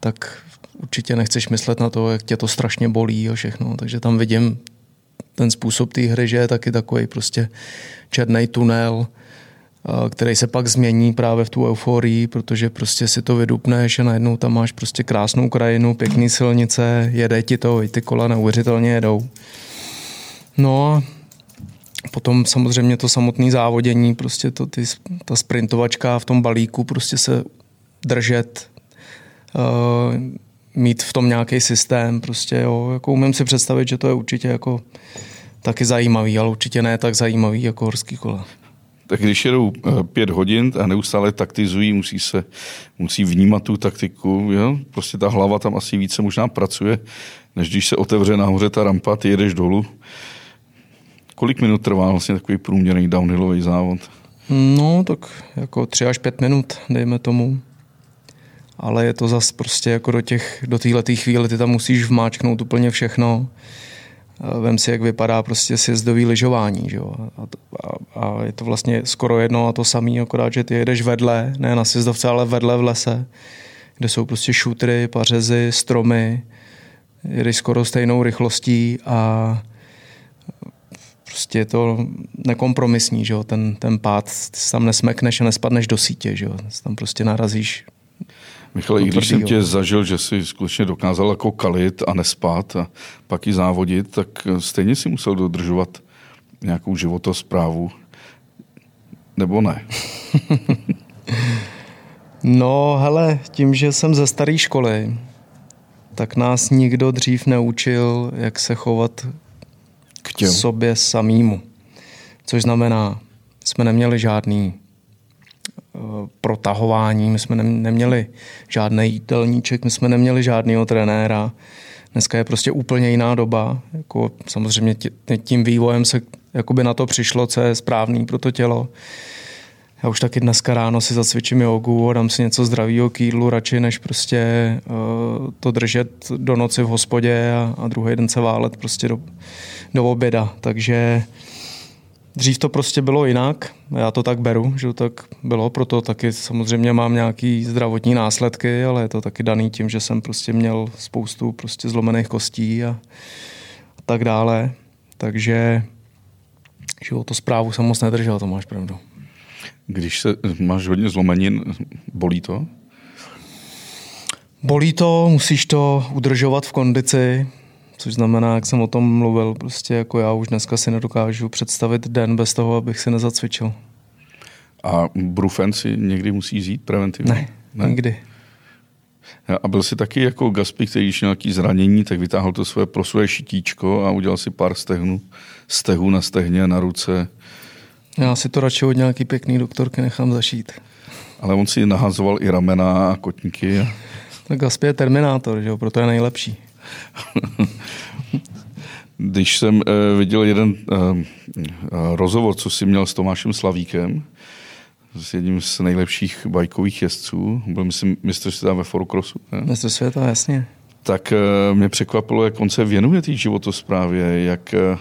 [SPEAKER 2] tak určitě nechceš myslet na to, jak tě to strašně bolí a všechno. Takže tam vidím ten způsob té hry, že je taky takový prostě černý tunel, který se pak změní právě v tu euforii, protože prostě si to vydupneš a najednou tam máš prostě krásnou krajinu, pěkný silnice, jede ti to, i ty kola neuvěřitelně jedou. No a potom samozřejmě to samotné závodění, prostě to, ty, ta sprintovačka v tom balíku, prostě se držet, uh, mít v tom nějaký systém, prostě jo, jako umím si představit, že to je určitě jako taky zajímavý, ale určitě ne tak zajímavý jako horský kola.
[SPEAKER 1] Tak když jedou eh, pět hodin a neustále taktizují, musí se musí vnímat tu taktiku, jo? prostě ta hlava tam asi více možná pracuje, než když se otevře nahoře ta rampa, ty jedeš dolů. Kolik minut trvá vlastně takový průměrný downhillový závod?
[SPEAKER 2] No, tak jako tři až pět minut, dejme tomu. Ale je to zas prostě jako do těch, do téhle chvíle, ty tam musíš vmáčknout úplně všechno. Vem si, jak vypadá prostě sjezdový lyžování, že jo? A, a, a, je to vlastně skoro jedno a to samé, akorát, že ty jedeš vedle, ne na sjezdovce, ale vedle v lese, kde jsou prostě šutry, pařezy, stromy, jedeš skoro stejnou rychlostí a prostě je to nekompromisní, že jo? Ten, ten pád, ty tam nesmekneš a nespadneš do sítě, že jo? tam prostě narazíš
[SPEAKER 1] Michal, i když jsem tě zažil, že jsi skutečně dokázal jako kalit a nespat a pak i závodit, tak stejně si musel dodržovat nějakou životosprávu. Nebo ne?
[SPEAKER 2] no, hele, tím, že jsem ze staré školy, tak nás nikdo dřív neučil, jak se chovat k, sobě samýmu. Což znamená, jsme neměli žádný protahování, my jsme neměli žádný jídelníček, my jsme neměli žádného trenéra. Dneska je prostě úplně jiná doba. Jako samozřejmě tím vývojem se jakoby na to přišlo, co je správný pro to tělo. Já už taky dneska ráno si zacvičím jogu a dám si něco zdravého k jídlu radši, než prostě uh, to držet do noci v hospodě a, a druhý den se válet prostě do, do oběda. Takže Dřív to prostě bylo jinak, já to tak beru, že to tak bylo, proto taky samozřejmě mám nějaký zdravotní následky, ale je to taky daný tím, že jsem prostě měl spoustu prostě zlomených kostí a, a tak dále. Takže to zprávu jsem moc nedržel, to máš pravdu.
[SPEAKER 1] Když se, máš hodně zlomenin, bolí to?
[SPEAKER 2] Bolí to, musíš to udržovat v kondici, Což znamená, jak jsem o tom mluvil, prostě jako já už dneska si nedokážu představit den bez toho, abych si nezacvičil.
[SPEAKER 1] A brufen si někdy musí jít preventivně?
[SPEAKER 2] Ne, ne, nikdy.
[SPEAKER 1] A byl si taky jako Gaspi, který když měl nějaký zranění, tak vytáhl to své pro své šitíčko a udělal si pár stehnů, stehů na stehně na ruce.
[SPEAKER 2] Já si to radši od nějaký pěkný doktorky nechám zašít.
[SPEAKER 1] Ale on si nahazoval i ramena a kotníky.
[SPEAKER 2] Tak Gaspi je terminátor, že jo? proto je nejlepší.
[SPEAKER 1] Když jsem uh, viděl jeden uh, rozhovor, co jsi měl s Tomášem Slavíkem, s jedním z nejlepších bajkových jezdců, byl myslím mistr světa ve forukrosu.
[SPEAKER 2] Mistr světa, jasně.
[SPEAKER 1] Tak uh, mě překvapilo, jak on se věnuje té životosprávě, jak uh,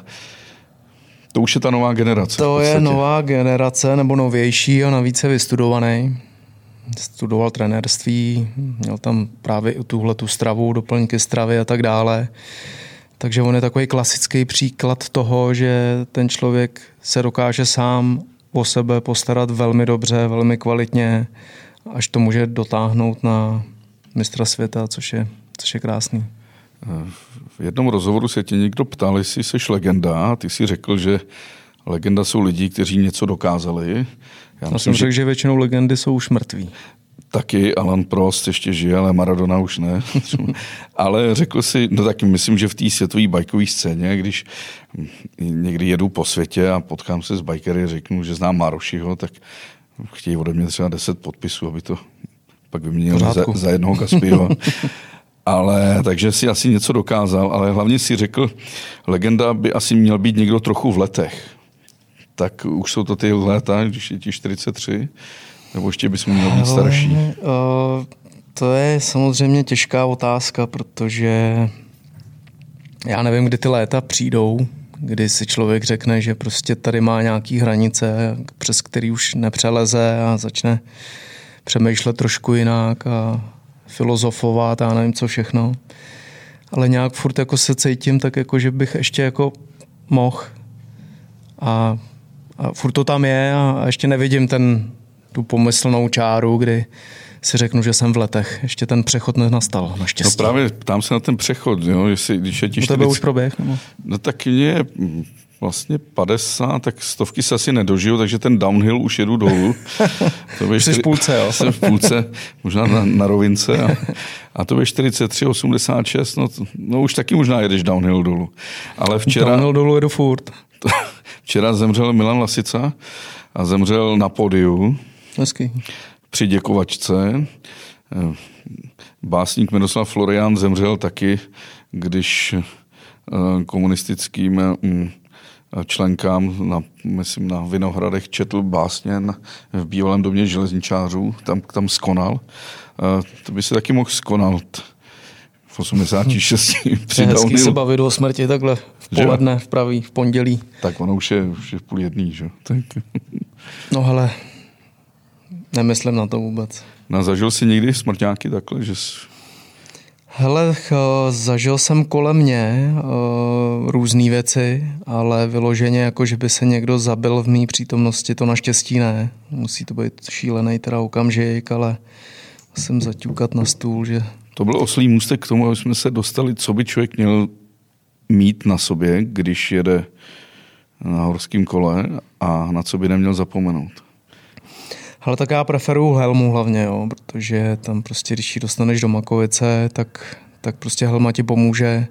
[SPEAKER 1] to už je ta nová generace.
[SPEAKER 2] To je nová generace, nebo novější a navíc je vystudovaný studoval trenérství, měl tam právě i tuhle tu stravu, doplňky stravy a tak dále. Takže on je takový klasický příklad toho, že ten člověk se dokáže sám o sebe postarat velmi dobře, velmi kvalitně, až to může dotáhnout na mistra světa, což je, což je krásný.
[SPEAKER 1] V jednom rozhovoru se tě někdo ptal, jestli jsi legenda a ty si řekl, že legenda jsou lidi, kteří něco dokázali.
[SPEAKER 2] Já, myslím, jsem řekl, že... že většinou legendy jsou už mrtví.
[SPEAKER 1] Taky Alan Prost ještě žije, ale Maradona už ne. ale řekl si, no taky myslím, že v té světové bajkové scéně, když někdy jedu po světě a potkám se s bajkery, řeknu, že znám Marošiho, tak chtějí ode mě třeba 10 podpisů, aby to pak vyměnil za, za jednoho Kaspio. ale takže si asi něco dokázal, ale hlavně si řekl, legenda by asi měl být někdo trochu v letech tak už jsou to ty léta, když je ti 43, nebo ještě bys měl být starší? Uh,
[SPEAKER 2] to je samozřejmě těžká otázka, protože já nevím, kdy ty léta přijdou, kdy si člověk řekne, že prostě tady má nějaký hranice, přes který už nepřeleze a začne přemýšlet trošku jinak a filozofovat a já nevím co všechno. Ale nějak furt jako se cítím tak jako, že bych ještě jako mohl. A, a furt to tam je a, a ještě nevidím ten, tu pomyslnou čáru, kdy si řeknu, že jsem v letech. Ještě ten přechod nenastal, naštěstí.
[SPEAKER 1] No právě tam se na ten přechod, jo, jestli, když je ti
[SPEAKER 2] 40... už proběh? Nebo?
[SPEAKER 1] No tak je vlastně 50, tak stovky se asi nedožiju, takže ten downhill už jedu dolů.
[SPEAKER 2] To Jsi v půlce, jo?
[SPEAKER 1] Jsem v půlce, možná na, na rovince. A, a to je 43, 86, no, no už taky možná jedeš downhill dolů. Ale včera...
[SPEAKER 2] Downhill dolů jedu furt.
[SPEAKER 1] Včera zemřel Milan Lasica a zemřel na podiu.
[SPEAKER 2] Hezky.
[SPEAKER 1] Při děkovačce. Básník Miroslav Florian zemřel taky, když eh, komunistickým mm, členkám, na, myslím, na Vinohradech četl básně v bývalém domě železničářů, tam, tam skonal. To by se taky mohl skonat v 86.
[SPEAKER 2] při Hezký se bavit o smrti takhle v poledne, v pravý, v pondělí.
[SPEAKER 1] Tak ono už je, už je v půl jedný, že? Tak.
[SPEAKER 2] No hele, nemyslím na to vůbec.
[SPEAKER 1] No, zažil jsi někdy smrťáky takhle, že jsi
[SPEAKER 2] Hele, zažil jsem kolem mě uh, různé věci, ale vyloženě jako, že by se někdo zabil v mý přítomnosti, to naštěstí ne. Musí to být šílený teda okamžik, ale musím zaťukat na stůl, že...
[SPEAKER 1] To byl oslý můstek k tomu, aby jsme se dostali, co by člověk měl mít na sobě, když jede na horském kole a na co by neměl zapomenout.
[SPEAKER 2] Ale tak já preferuju helmu hlavně, jo, protože tam prostě, když ji dostaneš do Makovice, tak, tak prostě helma ti pomůže,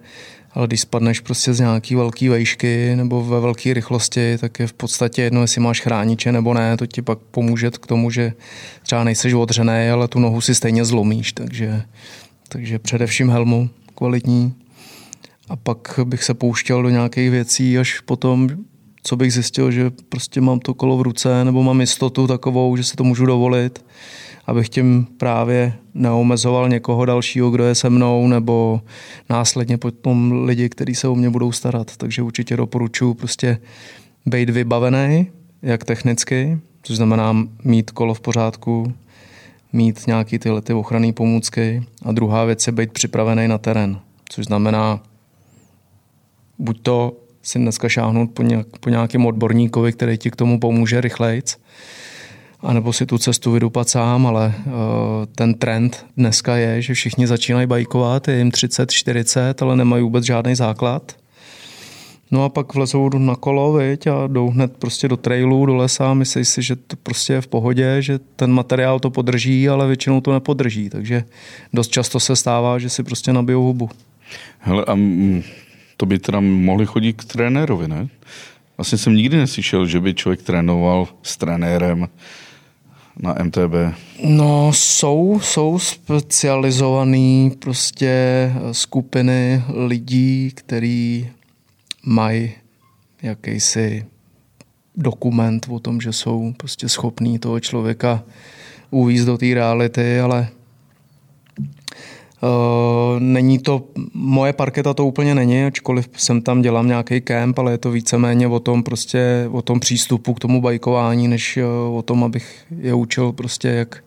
[SPEAKER 2] ale když spadneš prostě z nějaký velký vejšky nebo ve velké rychlosti, tak je v podstatě jedno, jestli máš chrániče nebo ne, to ti pak pomůže k tomu, že třeba nejseš odřený, ale tu nohu si stejně zlomíš, takže, takže především helmu kvalitní. A pak bych se pouštěl do nějakých věcí až potom, co bych zjistil, že prostě mám to kolo v ruce nebo mám jistotu takovou, že si to můžu dovolit, abych tím právě neomezoval někoho dalšího, kdo je se mnou, nebo následně potom lidi, kteří se o mě budou starat. Takže určitě doporučuji prostě být vybavený, jak technicky, což znamená mít kolo v pořádku, mít nějaký tyhle ty ochranné pomůcky a druhá věc je být připravený na terén, což znamená buď to si dneska šáhnout po, nějak, po nějakém odborníkovi, který ti k tomu pomůže rychlejc, anebo si tu cestu vydupat sám, ale uh, ten trend dneska je, že všichni začínají bajkovat, je jim 30, 40, ale nemají vůbec žádný základ. No a pak vlezou na kolo, viď, a jdou hned prostě do trailu, do lesa myslí si, že to prostě je v pohodě, že ten materiál to podrží, ale většinou to nepodrží. Takže dost často se stává, že si prostě nabijou hubu.
[SPEAKER 1] Hele, a to by teda mohli chodit k trenérovi, ne? Vlastně jsem nikdy neslyšel, že by člověk trénoval s trenérem na MTB.
[SPEAKER 2] No, jsou, jsou specializované prostě skupiny lidí, který mají jakýsi dokument o tom, že jsou prostě schopní toho člověka uvízt do té reality, ale není to, moje parketa to úplně není, ačkoliv jsem tam dělám nějaký kemp, ale je to víceméně o tom prostě, o tom přístupu k tomu bajkování, než uh, o tom, abych je učil prostě, jak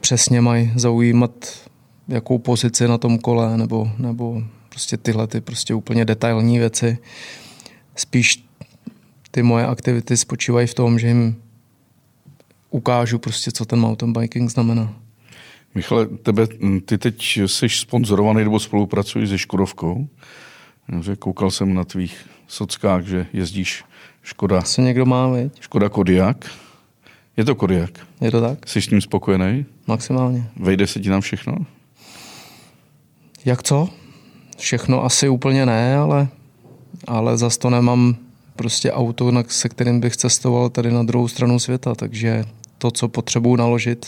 [SPEAKER 2] přesně mají zaujímat jakou pozici na tom kole, nebo, nebo prostě tyhle ty prostě úplně detailní věci. Spíš ty moje aktivity spočívají v tom, že jim ukážu prostě, co ten mountain biking znamená.
[SPEAKER 1] Michale, tebe, ty teď jsi sponzorovaný nebo spolupracuješ se Škodovkou. Dobře, koukal jsem na tvých sockách, že jezdíš Škoda.
[SPEAKER 2] Co někdo má, veď?
[SPEAKER 1] Škoda Kodiak. Je to Kodiak.
[SPEAKER 2] Je to tak?
[SPEAKER 1] Jsi s tím spokojený?
[SPEAKER 2] Maximálně.
[SPEAKER 1] Vejde se ti tam všechno?
[SPEAKER 2] Jak co? Všechno asi úplně ne, ale, ale zas to nemám prostě auto, se kterým bych cestoval tady na druhou stranu světa, takže to, co potřebuju naložit,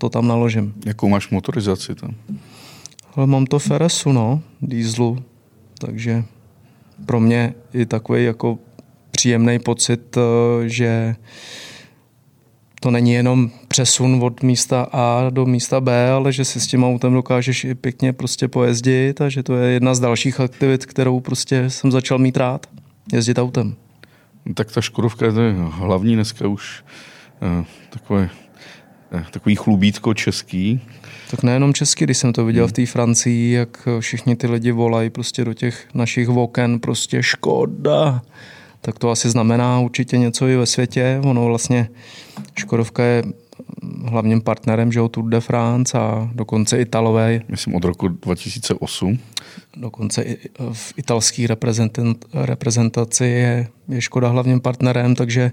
[SPEAKER 2] to tam naložím.
[SPEAKER 1] Jakou máš motorizaci tam?
[SPEAKER 2] Ale mám to Feresu, no, dízlu, takže pro mě je takový jako příjemný pocit, eh, že to není jenom přesun od místa A do místa B, ale že si s tím autem dokážeš i pěkně prostě pojezdit a že to je jedna z dalších aktivit, kterou prostě jsem začal mít rád. Jezdit autem.
[SPEAKER 1] Tak ta Škodovka je hlavní dneska už uh, takové eh, takový chlubítko český.
[SPEAKER 2] Tak nejenom český, když jsem to viděl v té Francii, jak všichni ty lidi volají prostě do těch našich voken, prostě škoda. Tak to asi znamená určitě něco i ve světě. Ono vlastně Škodovka je hlavním partnerem že Tour de France a dokonce Italové.
[SPEAKER 1] Myslím od roku 2008.
[SPEAKER 2] Dokonce i v italské reprezentaci je, je Škoda hlavním partnerem, takže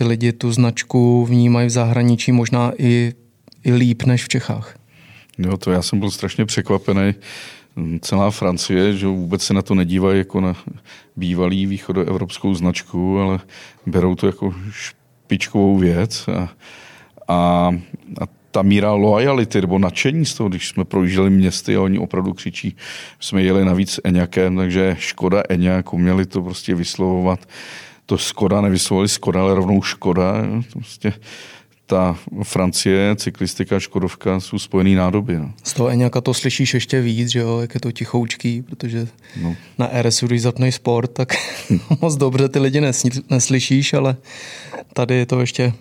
[SPEAKER 2] ty lidi tu značku vnímají v zahraničí možná i, i líp než v Čechách.
[SPEAKER 1] Jo, to já jsem byl strašně překvapený. Celá Francie, že vůbec se na to nedívají jako na bývalý východoevropskou značku, ale berou to jako špičkovou věc. A, a, a ta míra loyalty nebo nadšení z toho, když jsme projížděli městy a oni opravdu křičí, jsme jeli navíc Eňakem, takže Škoda Eňak, uměli to prostě vyslovovat. To Skoda nevyslovili Skoda, ale rovnou Škoda. To prostě ta Francie, cyklistika, Škodovka jsou spojený nádoby. No.
[SPEAKER 2] Z toho Eňaka to slyšíš ještě víc, že jo, jak je to tichoučký, protože no. na RSU, když zapneš sport, tak moc dobře ty lidi neslyšíš, ale tady je to ještě,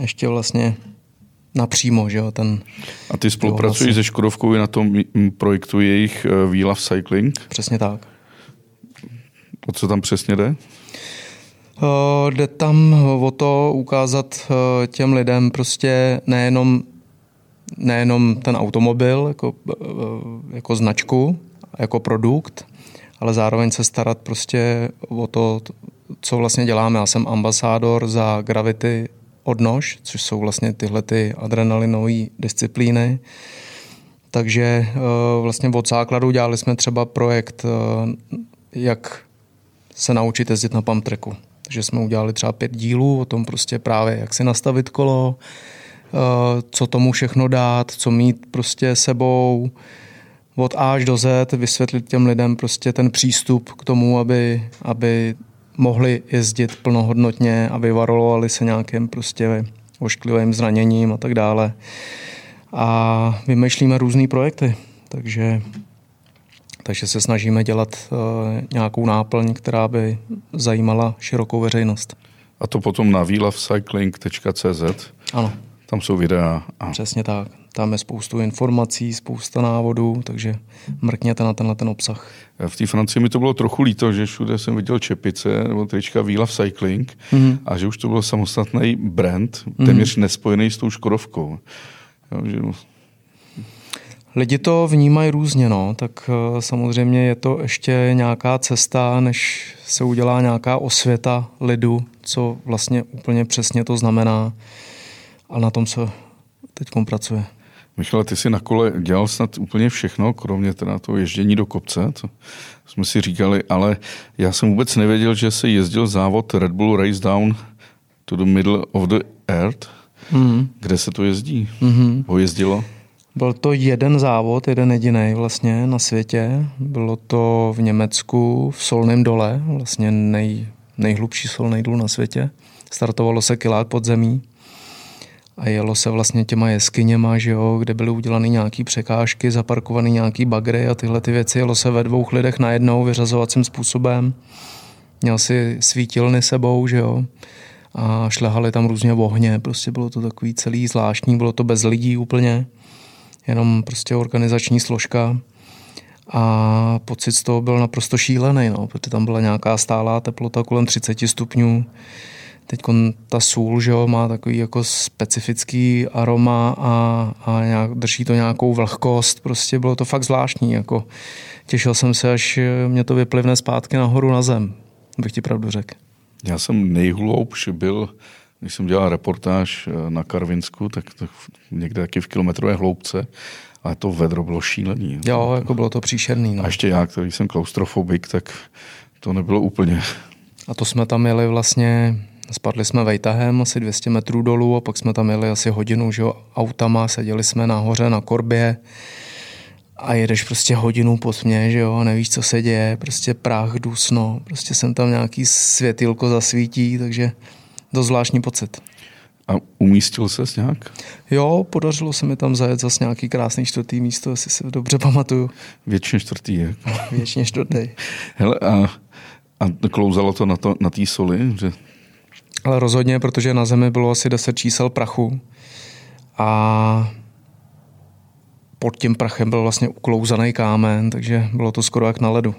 [SPEAKER 2] ještě vlastně napřímo, že jo, ten...
[SPEAKER 1] A ty spolupracuješ se Škodovkou i na tom projektu jejich We Love Cycling?
[SPEAKER 2] Přesně tak.
[SPEAKER 1] O co tam přesně jde?
[SPEAKER 2] Uh, jde tam o to ukázat uh, těm lidem prostě nejenom, nejenom ten automobil jako, uh, jako značku, jako produkt, ale zároveň se starat prostě o to, co vlastně děláme. Já jsem ambasádor za Gravity odnož, což jsou vlastně tyhle ty adrenalinové disciplíny. Takže vlastně od základu dělali jsme třeba projekt, jak se naučit jezdit na pump tracku. Takže jsme udělali třeba pět dílů o tom prostě právě, jak si nastavit kolo, co tomu všechno dát, co mít prostě sebou, od A až do Z, vysvětlit těm lidem prostě ten přístup k tomu, aby, aby mohli jezdit plnohodnotně a vyvarovali se nějakým prostě ošklivým zraněním a tak dále. A vymýšlíme různé projekty, takže, takže se snažíme dělat uh, nějakou náplň, která by zajímala širokou veřejnost.
[SPEAKER 1] A to potom na výlavcycling.cz?
[SPEAKER 2] Ano.
[SPEAKER 1] Tam jsou videa.
[SPEAKER 2] A... Přesně tak. Tam je spoustu informací, spousta návodů, takže mrkněte na tenhle ten obsah.
[SPEAKER 1] V té Francii mi to bylo trochu líto, že všude jsem viděl čepice nebo trička Vila Cycling mm-hmm. a že už to byl samostatný brand, téměř mm-hmm. nespojený s tou Škodovkou. Jo, že...
[SPEAKER 2] Lidi to vnímají různě, no. tak uh, samozřejmě je to ještě nějaká cesta, než se udělá nějaká osvěta lidu, co vlastně úplně přesně to znamená. A na tom se teď pracuje.
[SPEAKER 1] Michale, ty jsi na kole dělal snad úplně všechno, kromě teda toho ježdění do kopce, to jsme si říkali, ale já jsem vůbec nevěděl, že se jezdil závod Red Bull Race Down to the Middle of the Earth. Mm. Kde se to jezdí? Mm-hmm. Ho jezdilo?
[SPEAKER 2] Byl to jeden závod, jeden jediný vlastně na světě. Bylo to v Německu, v Solném dole, vlastně nej, nejhlubší solný důl na světě. Startovalo se kilát pod zemí a jelo se vlastně těma jeskyněma, že jo, kde byly udělány nějaké překážky, zaparkované nějaký bagry a tyhle ty věci. Jelo se ve dvou lidech najednou vyřazovacím způsobem. Měl si svítilny sebou, že jo, a šlehali tam různě ohně. Prostě bylo to takový celý zvláštní, bylo to bez lidí úplně, jenom prostě organizační složka. A pocit z toho byl naprosto šílený, no, protože tam byla nějaká stálá teplota kolem 30 stupňů Teď ta sůl že jo, má takový jako specifický aroma a, a nějak, drží to nějakou vlhkost. Prostě bylo to fakt zvláštní. Jako, těšil jsem se, až mě to vyplivne zpátky nahoru na zem, bych ti pravdu řekl.
[SPEAKER 1] Já jsem nejhloubš byl, když jsem dělal reportáž eh, na Karvinsku, tak, tak někde taky v kilometrové hloubce, ale to vedro bylo šílený.
[SPEAKER 2] Jo, jako bylo to příšerný. No.
[SPEAKER 1] A ještě já, který jsem klaustrofobik, tak to nebylo úplně.
[SPEAKER 2] A to jsme tam jeli vlastně Spadli jsme vejtahem asi 200 metrů dolů a pak jsme tam jeli asi hodinu že jo, autama, seděli jsme nahoře na korbě a jedeš prostě hodinu pod mě, že jo, a nevíš, co se děje, prostě prach, dusno, prostě jsem tam nějaký světilko zasvítí, takže to zvláštní pocit.
[SPEAKER 1] A umístil se nějak?
[SPEAKER 2] Jo, podařilo se mi tam zajet zase nějaký krásný čtvrtý místo, jestli si dobře pamatuju.
[SPEAKER 1] Většině čtvrtý je.
[SPEAKER 2] Většině čtvrtý.
[SPEAKER 1] Hele, a, a klouzalo to na, to, na té soli, že
[SPEAKER 2] ale rozhodně, protože na Zemi bylo asi 10 čísel prachu a pod tím prachem byl vlastně uklouzaný kámen, takže bylo to skoro jak na ledu.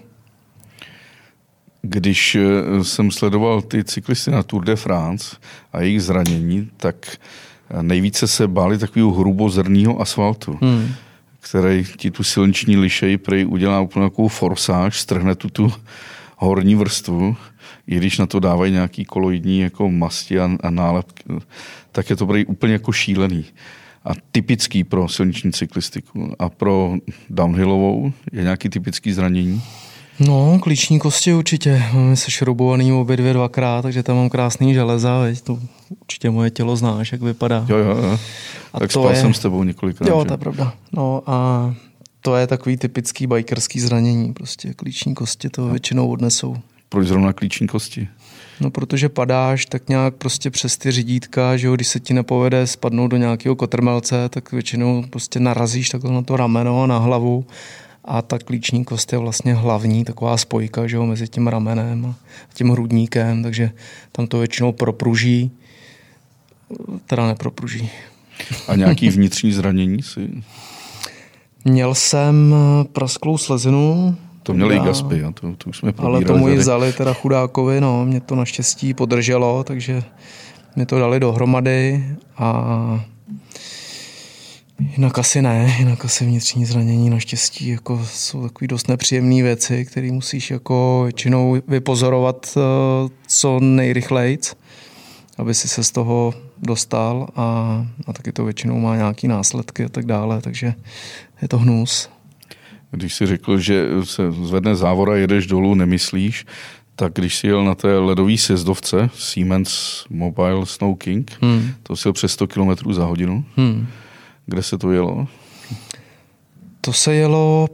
[SPEAKER 1] Když eh, jsem sledoval ty cyklisty na Tour de France a jejich zranění, tak eh, nejvíce se báli takového hrubozrného asfaltu, hmm. který ti tu silniční lišej prej udělá úplně takovou forsáž, strhne tu tu horní vrstvu, i když na to dávají nějaký koloidní jako masti a, a nálepky, tak je to prej úplně jako šílený a typický pro silniční cyklistiku. A pro downhillovou je nějaký typický zranění?
[SPEAKER 2] No, klíční kosti určitě. Máme se šroubovaný obě dvě dvakrát, takže tam mám krásný železa, veď to určitě moje tělo znáš, jak vypadá.
[SPEAKER 1] Jo, jo, jo. A tak spal je... jsem s tebou několikrát.
[SPEAKER 2] Jo, to je pravda. No a to je takový typický bikerský zranění, prostě klíční kosti to no. většinou odnesou.
[SPEAKER 1] Proč zrovna klíční kosti?
[SPEAKER 2] No, protože padáš tak nějak prostě přes ty řídítka, že jo, když se ti nepovede spadnout do nějakého kotrmelce, tak většinou prostě narazíš takhle na to rameno a na hlavu a ta klíční kost je vlastně hlavní taková spojka že jo, mezi tím ramenem a tím hrudníkem, takže tam to většinou propruží, teda nepropruží.
[SPEAKER 1] A nějaký vnitřní zranění si?
[SPEAKER 2] Měl jsem prasklou slezinu,
[SPEAKER 1] to měli i Gaspy, a to, to už jsme
[SPEAKER 2] Ale tomu ji vzali teda chudákovi, no, mě to naštěstí podrželo, takže mě to dali dohromady a Jinak asi ne, jinak asi vnitřní zranění naštěstí jako jsou takové dost nepříjemné věci, které musíš jako většinou vypozorovat uh, co nejrychleji, aby si se z toho dostal a, a taky to většinou má nějaké následky a tak dále, takže je to hnus.
[SPEAKER 1] Když si řekl, že se zvedne závora, jedeš dolů, nemyslíš, tak když si jel na té ledové sezdovce Siemens Mobile Snow King, hmm. to si jel přes 100 km za hodinu. Hmm. Kde se to jelo?
[SPEAKER 2] To se jelo,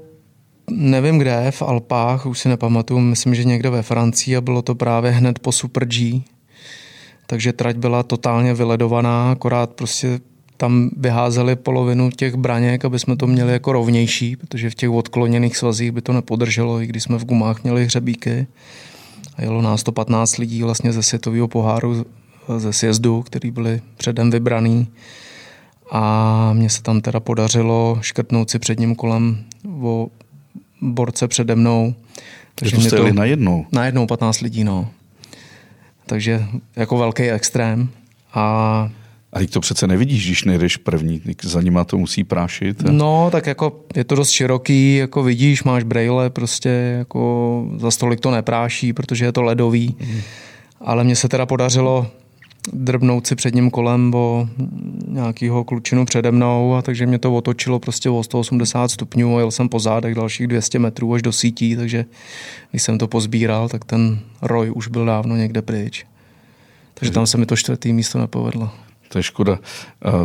[SPEAKER 2] nevím kde, v Alpách, už si nepamatuju, myslím, že někde ve Francii a bylo to právě hned po Super G. Takže trať byla totálně vyledovaná, akorát prostě tam vyházeli polovinu těch braněk, aby jsme to měli jako rovnější, protože v těch odkloněných svazích by to nepodrželo, i když jsme v gumách měli hřebíky. A jelo nás 115 lidí vlastně ze světového poháru ze sjezdu, který byli předem vybraný. A mně se tam teda podařilo škrtnout si předním kolem o borce přede mnou.
[SPEAKER 1] Takže to jste na jednou?
[SPEAKER 2] Na jednou 15 lidí, no. Takže jako velký extrém. A
[SPEAKER 1] a teď to přece nevidíš, když nejdeš první, za nima to musí prášit.
[SPEAKER 2] A... No, tak jako je to dost široký, jako vidíš, máš braille, prostě jako za stolik to nepráší, protože je to ledový. Mm. Ale mně se teda podařilo drbnout si předním kolem o nějakýho klučinu přede mnou a takže mě to otočilo prostě o 180 stupňů a jel jsem po zádech dalších 200 metrů až do sítí, takže když jsem to pozbíral, tak ten roj už byl dávno někde pryč. Takže tam se mi to čtvrtý místo nepovedlo.
[SPEAKER 1] To je škoda.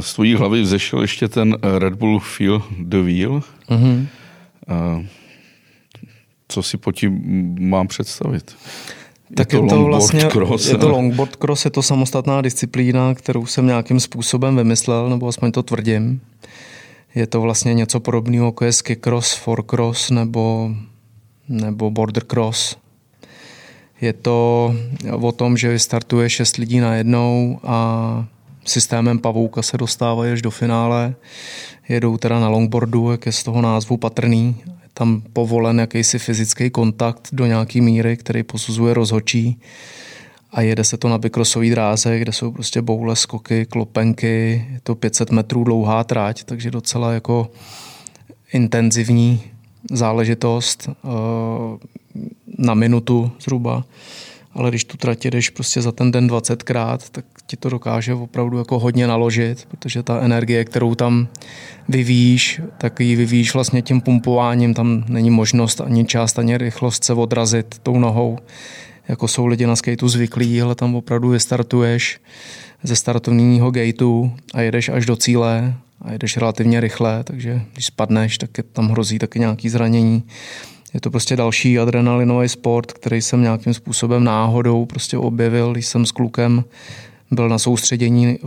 [SPEAKER 1] Z tvojí hlavy vzešel ještě ten Red Bull Feel the Wheel. Mm-hmm. Co si po tím mám představit?
[SPEAKER 2] Tak je to, je to vlastně, cross, je to longboard cross, je to samostatná disciplína, kterou jsem nějakým způsobem vymyslel, nebo aspoň to tvrdím. Je to vlastně něco podobného, jako je ski cross, four cross nebo, nebo border cross. Je to o tom, že vystartuje šest lidí najednou a systémem pavouka se dostávají až do finále. Jedou teda na longboardu, jak je z toho názvu patrný. Tam povolen jakýsi fyzický kontakt do nějaký míry, který posuzuje rozhočí. A jede se to na bykrosový dráze, kde jsou prostě boule, skoky, klopenky. Je to 500 metrů dlouhá tráť, takže docela jako intenzivní záležitost eh, na minutu zhruba ale když tu trať jdeš prostě za ten den 20krát, tak ti to dokáže opravdu jako hodně naložit, protože ta energie, kterou tam vyvíjíš, tak ji vyvíjíš vlastně tím pumpováním, tam není možnost ani část, ani rychlost se odrazit tou nohou, jako jsou lidi na skateu zvyklí, ale tam opravdu vystartuješ ze startovního gateu a jedeš až do cíle a jedeš relativně rychle, takže když spadneš, tak je tam hrozí taky nějaký zranění je to prostě další adrenalinový sport, který jsem nějakým způsobem náhodou prostě objevil, když jsem s klukem byl na soustředění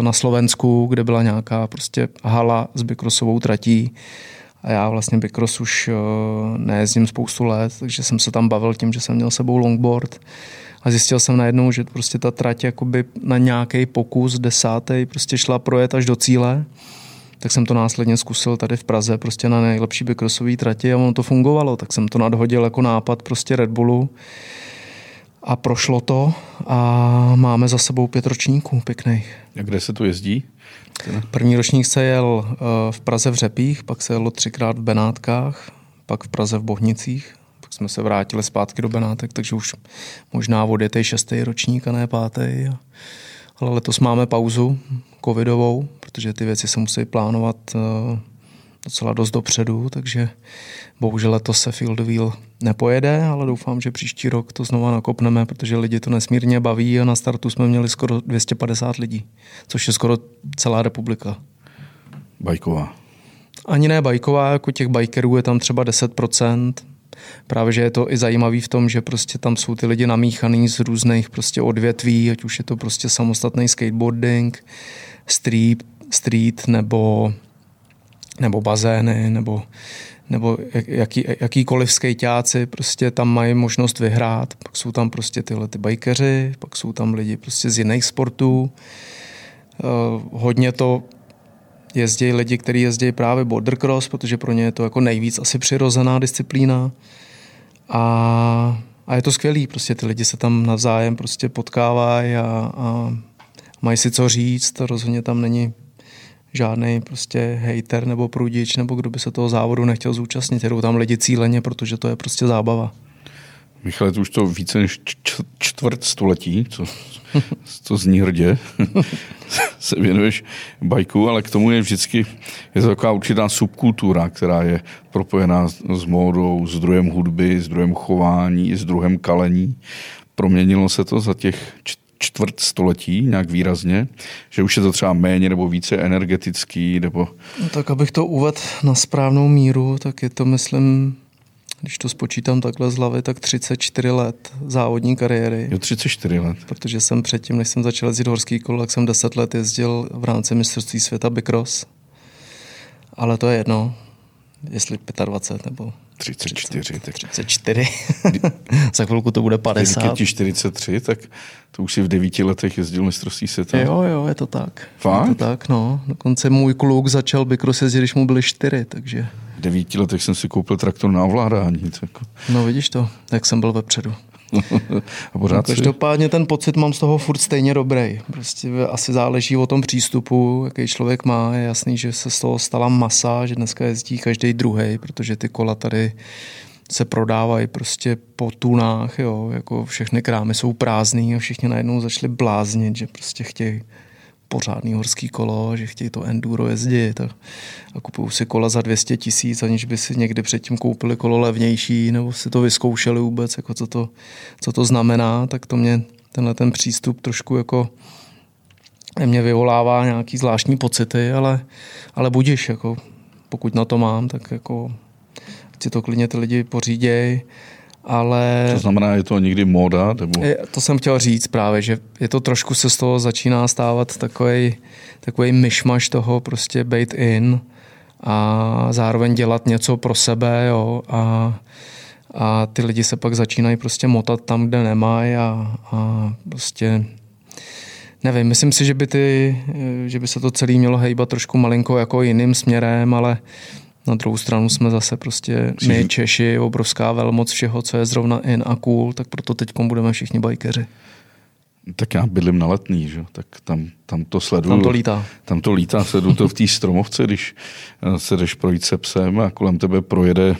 [SPEAKER 2] na Slovensku, kde byla nějaká prostě hala s bykrosovou tratí a já vlastně bykros už eh, nejezdím spoustu let, takže jsem se tam bavil tím, že jsem měl sebou longboard A zjistil jsem najednou, že prostě ta trať jakoby na nějaký pokus desátý prostě šla projet až do cíle. Tak jsem to následně zkusil tady v Praze prostě na nejlepší bykrosové trati a ono to fungovalo. Tak jsem to nadhodil jako nápad prostě Red Bullu a prošlo to a máme za sebou pět ročníků pěkných.
[SPEAKER 1] A kde se tu jezdí?
[SPEAKER 2] První ročník se jel eh, v Praze v Řepích, pak se jelo třikrát v Benátkách, pak v Praze v Bohnicích, pak jsme se vrátili zpátky do Benátek, takže už možná odjetej šestý ročník a ne pátý. Ale letos máme pauzu covidovou, protože ty věci se musí plánovat eh, docela dost dopředu, takže bohužel letos se Field Wheel nepojede, ale doufám, že příští rok to znova nakopneme, protože lidi to nesmírně baví a na startu jsme měli skoro 250 lidí, což je skoro celá republika.
[SPEAKER 1] Bajková.
[SPEAKER 2] Ani ne bajková, jako těch bikerů je tam třeba 10%. Právě, že je to i zajímavý v tom, že prostě tam jsou ty lidi namíchaný z různých prostě odvětví, ať už je to prostě samostatný skateboarding, street, street nebo nebo bazény, nebo, nebo jaký, jakýkoliv skejťáci prostě tam mají možnost vyhrát. Pak jsou tam prostě tyhle ty bajkeři, pak jsou tam lidi prostě z jiných sportů. Uh, hodně to jezdí lidi, kteří jezdí právě border cross, protože pro ně je to jako nejvíc asi přirozená disciplína. A, a je to skvělý, prostě ty lidi se tam navzájem prostě potkávají a, a mají si co říct, rozhodně tam není žádný prostě hater nebo prudič, nebo kdo by se toho závodu nechtěl zúčastnit. Jedou tam lidi cíleně, protože to je prostě zábava.
[SPEAKER 1] Michale, to už to více než čtvrt století, co, co zní hrdě, se věnuješ bajku, ale k tomu je vždycky je to taková určitá subkultura, která je propojená s módou, s druhem hudby, s druhem chování, s druhem kalení. Proměnilo se to za těch čtvrt století nějak výrazně, že už je to třeba méně nebo více energetický, nebo...
[SPEAKER 2] No tak abych to uvedl na správnou míru, tak je to, myslím, když to spočítám takhle z hlavy, tak 34 let závodní kariéry.
[SPEAKER 1] Jo, 34 let.
[SPEAKER 2] Protože jsem předtím, než jsem začal jezdit horský kolo, tak jsem 10 let jezdil v rámci mistrovství světa Bicross. Ale to je jedno, jestli 25 nebo
[SPEAKER 1] 34.
[SPEAKER 2] 30, 34. Za chvilku to bude 50.
[SPEAKER 1] Když ti 43, tak to už si v devíti letech jezdil mistrovství světa.
[SPEAKER 2] Jo, jo, je to tak.
[SPEAKER 1] Fakt?
[SPEAKER 2] Je to tak, no. Dokonce můj kluk začal bikros jezdit, když mu byly čtyři, takže...
[SPEAKER 1] Devíti letech jsem si koupil traktor na ovládání. Tak...
[SPEAKER 2] No vidíš to, jak jsem byl vepředu.
[SPEAKER 1] a pořád no,
[SPEAKER 2] každopádně ten pocit mám z toho furt stejně dobrý. Prostě asi záleží o tom přístupu, jaký člověk má. Je jasný, že se z toho stala masa, že dneska jezdí každý druhý, protože ty kola tady se prodávají prostě po tunách, jo, jako všechny krámy jsou prázdný a všichni najednou začali bláznit, že prostě chtějí pořádný horský kolo, že chtějí to enduro jezdit a, a kupují si kola za 200 tisíc, aniž by si někdy předtím koupili kolo levnější nebo si to vyzkoušeli vůbec, jako co to, co to znamená, tak to mě tenhle ten přístup trošku jako mě vyvolává nějaký zvláštní pocity, ale, ale budíš, jako pokud na to mám, tak jako si to klidně ty lidi pořídějí ale...
[SPEAKER 1] To znamená, je to někdy móda? Nebo...
[SPEAKER 2] Je, to jsem chtěl říct právě, že je to trošku se z toho začíná stávat takový, takový myšmaš toho prostě být in a zároveň dělat něco pro sebe, jo, a, a ty lidi se pak začínají prostě motat tam, kde nemají a, a prostě nevím, myslím si, že by, ty, že by se to celé mělo hejbat trošku malinko jako jiným směrem, ale na druhou stranu jsme zase prostě my Češi, obrovská velmoc všeho, co je zrovna in a cool, tak proto teď budeme všichni bajkeři.
[SPEAKER 1] Tak já bydlím na letný, že? tak tam, tam to sleduju.
[SPEAKER 2] Tam to lítá.
[SPEAKER 1] Tam to lítá, sleduju to v té stromovce, když eh, se jdeš projít se psem a kolem tebe projede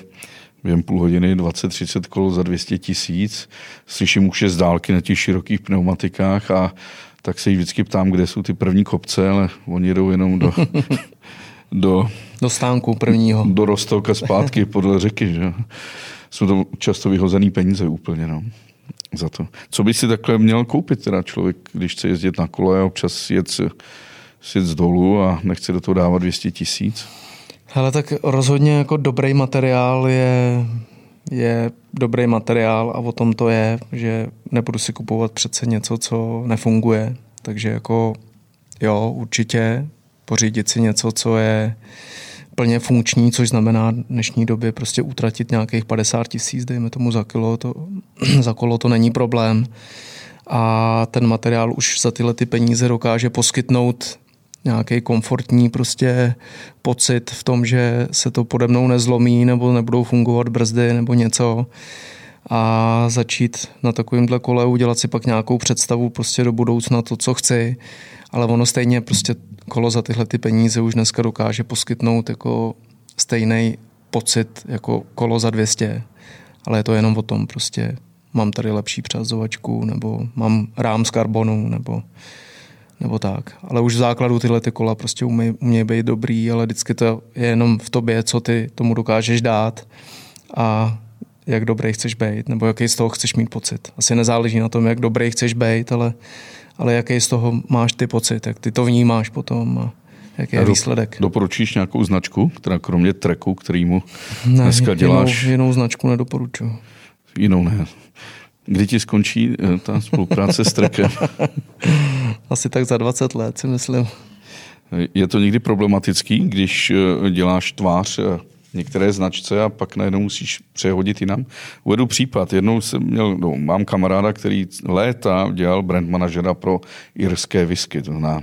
[SPEAKER 1] během půl hodiny 20-30 kol za 200 tisíc. Slyším už je z dálky na těch širokých pneumatikách a tak se jich vždycky ptám, kde jsou ty první kopce, ale oni jedou jenom do, do
[SPEAKER 2] do stánku prvního.
[SPEAKER 1] Do Rostelka zpátky podle řeky, že? Jsou to často vyhozený peníze úplně, no. Za to. Co by si takhle měl koupit teda člověk, když chce jezdit na kole a občas jet, jet z dolů a nechce do toho dávat 200 tisíc?
[SPEAKER 2] Hele, tak rozhodně jako dobrý materiál je, je dobrý materiál a o tom to je, že nebudu si kupovat přece něco, co nefunguje. Takže jako jo, určitě pořídit si něco, co je plně funkční, což znamená v dnešní době prostě utratit nějakých 50 tisíc, dejme tomu za kilo, to, za kolo to není problém. a ten materiál už za tyhle ty peníze dokáže poskytnout nějaký komfortní prostě pocit v tom, že se to pode mnou nezlomí nebo nebudou fungovat brzdy nebo něco a začít na takovýmhle kole udělat si pak nějakou představu prostě do budoucna to, co chci, ale ono stejně prostě kolo za tyhle ty peníze už dneska dokáže poskytnout jako stejný pocit jako kolo za 200, ale je to jenom o tom prostě mám tady lepší přehazovačku nebo mám rám z karbonu nebo nebo tak. Ale už v základu tyhle ty kola prostě umějí uměj být dobrý, ale vždycky to je jenom v tobě, co ty tomu dokážeš dát a jak dobrý chceš být, nebo jaký z toho chceš mít pocit. Asi nezáleží na tom, jak dobrý chceš být, ale, ale jaký z toho máš ty pocit, jak ty to vnímáš potom a jaký je do, výsledek.
[SPEAKER 1] Doporučíš nějakou značku, která kromě treku, kterýmu ne, dneska děláš?
[SPEAKER 2] Jinou, jinou značku nedoporučuji.
[SPEAKER 1] Jinou ne. Kdy ti skončí eh, ta spolupráce s trekem?
[SPEAKER 2] Asi tak za 20 let, si myslím.
[SPEAKER 1] Je to někdy problematický, když eh, děláš tvář eh, některé značce a pak najednou musíš přehodit jinam. Uvedu případ. Jednou jsem měl, no, mám kamaráda, který léta dělal brand manažera pro irské whisky, to znamená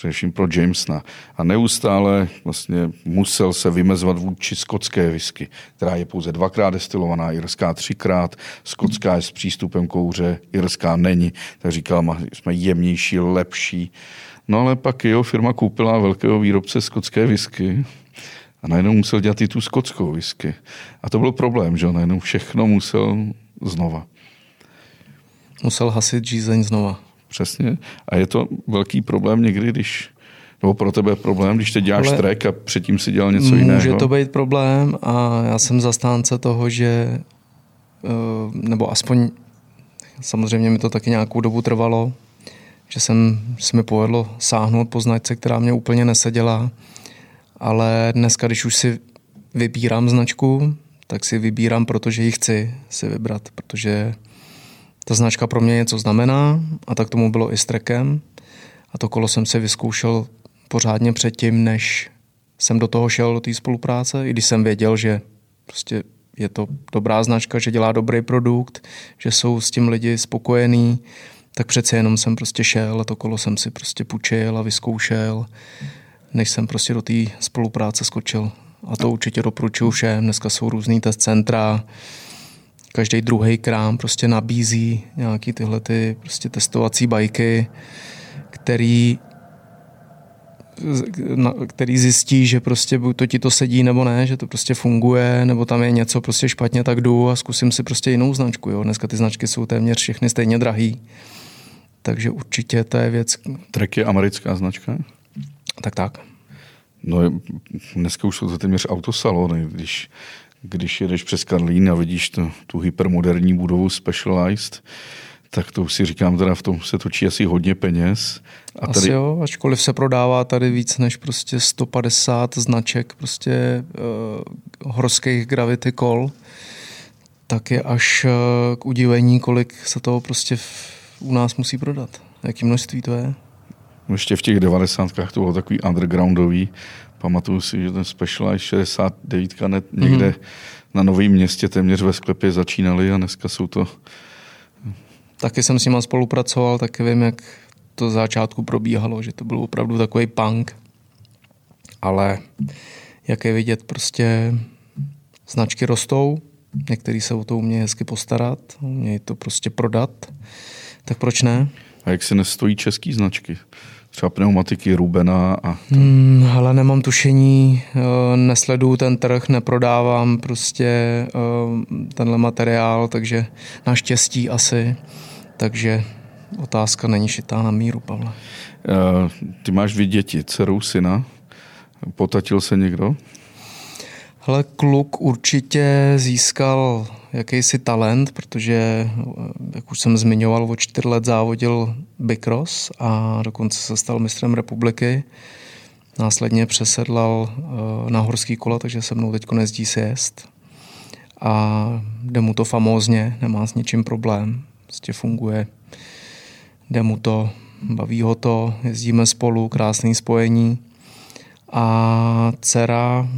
[SPEAKER 1] především pro Jamesona. A neustále vlastně musel se vymezovat vůči skotské whisky, která je pouze dvakrát destilovaná, irská třikrát, skotská je s přístupem kouře, irská není. Tak říkal, jsme jemnější, lepší. No ale pak jeho firma koupila velkého výrobce skotské whisky a najednou musel dělat i tu skotskou whisky. A to byl problém, že najednou všechno musel znova.
[SPEAKER 2] Musel hasit žízeň znova.
[SPEAKER 1] Přesně. A je to velký problém někdy, když nebo pro tebe problém, když teď děláš Ale track a předtím si dělal něco
[SPEAKER 2] může
[SPEAKER 1] jiného?
[SPEAKER 2] Může to být problém a já jsem zastánce toho, že eh, nebo aspoň samozřejmě mi to taky nějakou dobu trvalo, že jsem, se mi povedlo sáhnout po značce, která mě úplně neseděla, ale dneska, když už si vybírám značku, tak si vybírám, protože ji chci si vybrat, protože ta značka pro mě něco znamená a tak tomu bylo i s trekem. A to kolo jsem si vyzkoušel pořádně předtím, než jsem do toho šel, do té spolupráce, i když jsem věděl, že prostě je to dobrá značka, že dělá dobrý produkt, že jsou s tím lidi spokojení, tak přece jenom jsem prostě šel a to kolo jsem si prostě půjčil a vyzkoušel, než jsem prostě do té spolupráce skočil. A to určitě doporučuju všem. Dneska jsou různý test centra, každý druhý krám prostě nabízí nějaký tyhle ty prostě testovací bajky, který který zjistí, že prostě buď to ti to sedí nebo ne, že to prostě funguje, nebo tam je něco prostě špatně, tak jdu a zkusím si prostě jinou značku. Jo. Dneska ty značky jsou téměř všechny stejně drahý. Takže určitě to je věc.
[SPEAKER 1] Trek je americká značka?
[SPEAKER 2] Tak tak.
[SPEAKER 1] No, dneska už jsou to téměř autosalony, když když jedeš přes Karlín a vidíš tu, tu hypermoderní budovu Specialized, tak to si říkám, teda v tom se točí asi hodně peněz.
[SPEAKER 2] A asi tady... jo, ačkoliv se prodává tady víc než prostě 150 značek prostě uh, horských gravity kol, tak je až uh, k udivení, kolik se toho prostě v, u nás musí prodat. Jaký množství to je?
[SPEAKER 1] Ještě v těch devadesátkách to bylo takový undergroundový Pamatuju si, že ten Specialized 69 net někde mm-hmm. na Novém městě téměř ve sklepě začínali a dneska jsou to...
[SPEAKER 2] Taky jsem s nima spolupracoval, taky vím, jak to začátku probíhalo, že to byl opravdu takový punk. Ale jak je vidět, prostě značky rostou, některý se o to umějí hezky postarat, umějí to prostě prodat, tak proč ne?
[SPEAKER 1] A jak se nestojí český značky? Třeba pneumatiky Rubena a...
[SPEAKER 2] To... Hmm, nemám tušení, eh, nesleduju ten trh, neprodávám prostě eh, tenhle materiál, takže naštěstí asi, takže otázka není šitá na míru, Pavle.
[SPEAKER 1] Eh, ty máš dvě děti, dceru, syna. Potatil se někdo?
[SPEAKER 2] Hele, kluk určitě získal jakýsi talent, protože, jak už jsem zmiňoval, o čtyři let závodil Bicross a dokonce se stal mistrem republiky. Následně přesedlal eh, na horský kola, takže se mnou teď nezdí si jest. A jde mu to famózně, nemá s ničím problém. Prostě funguje. Jde mu to, baví ho to, jezdíme spolu, krásné spojení. A dcera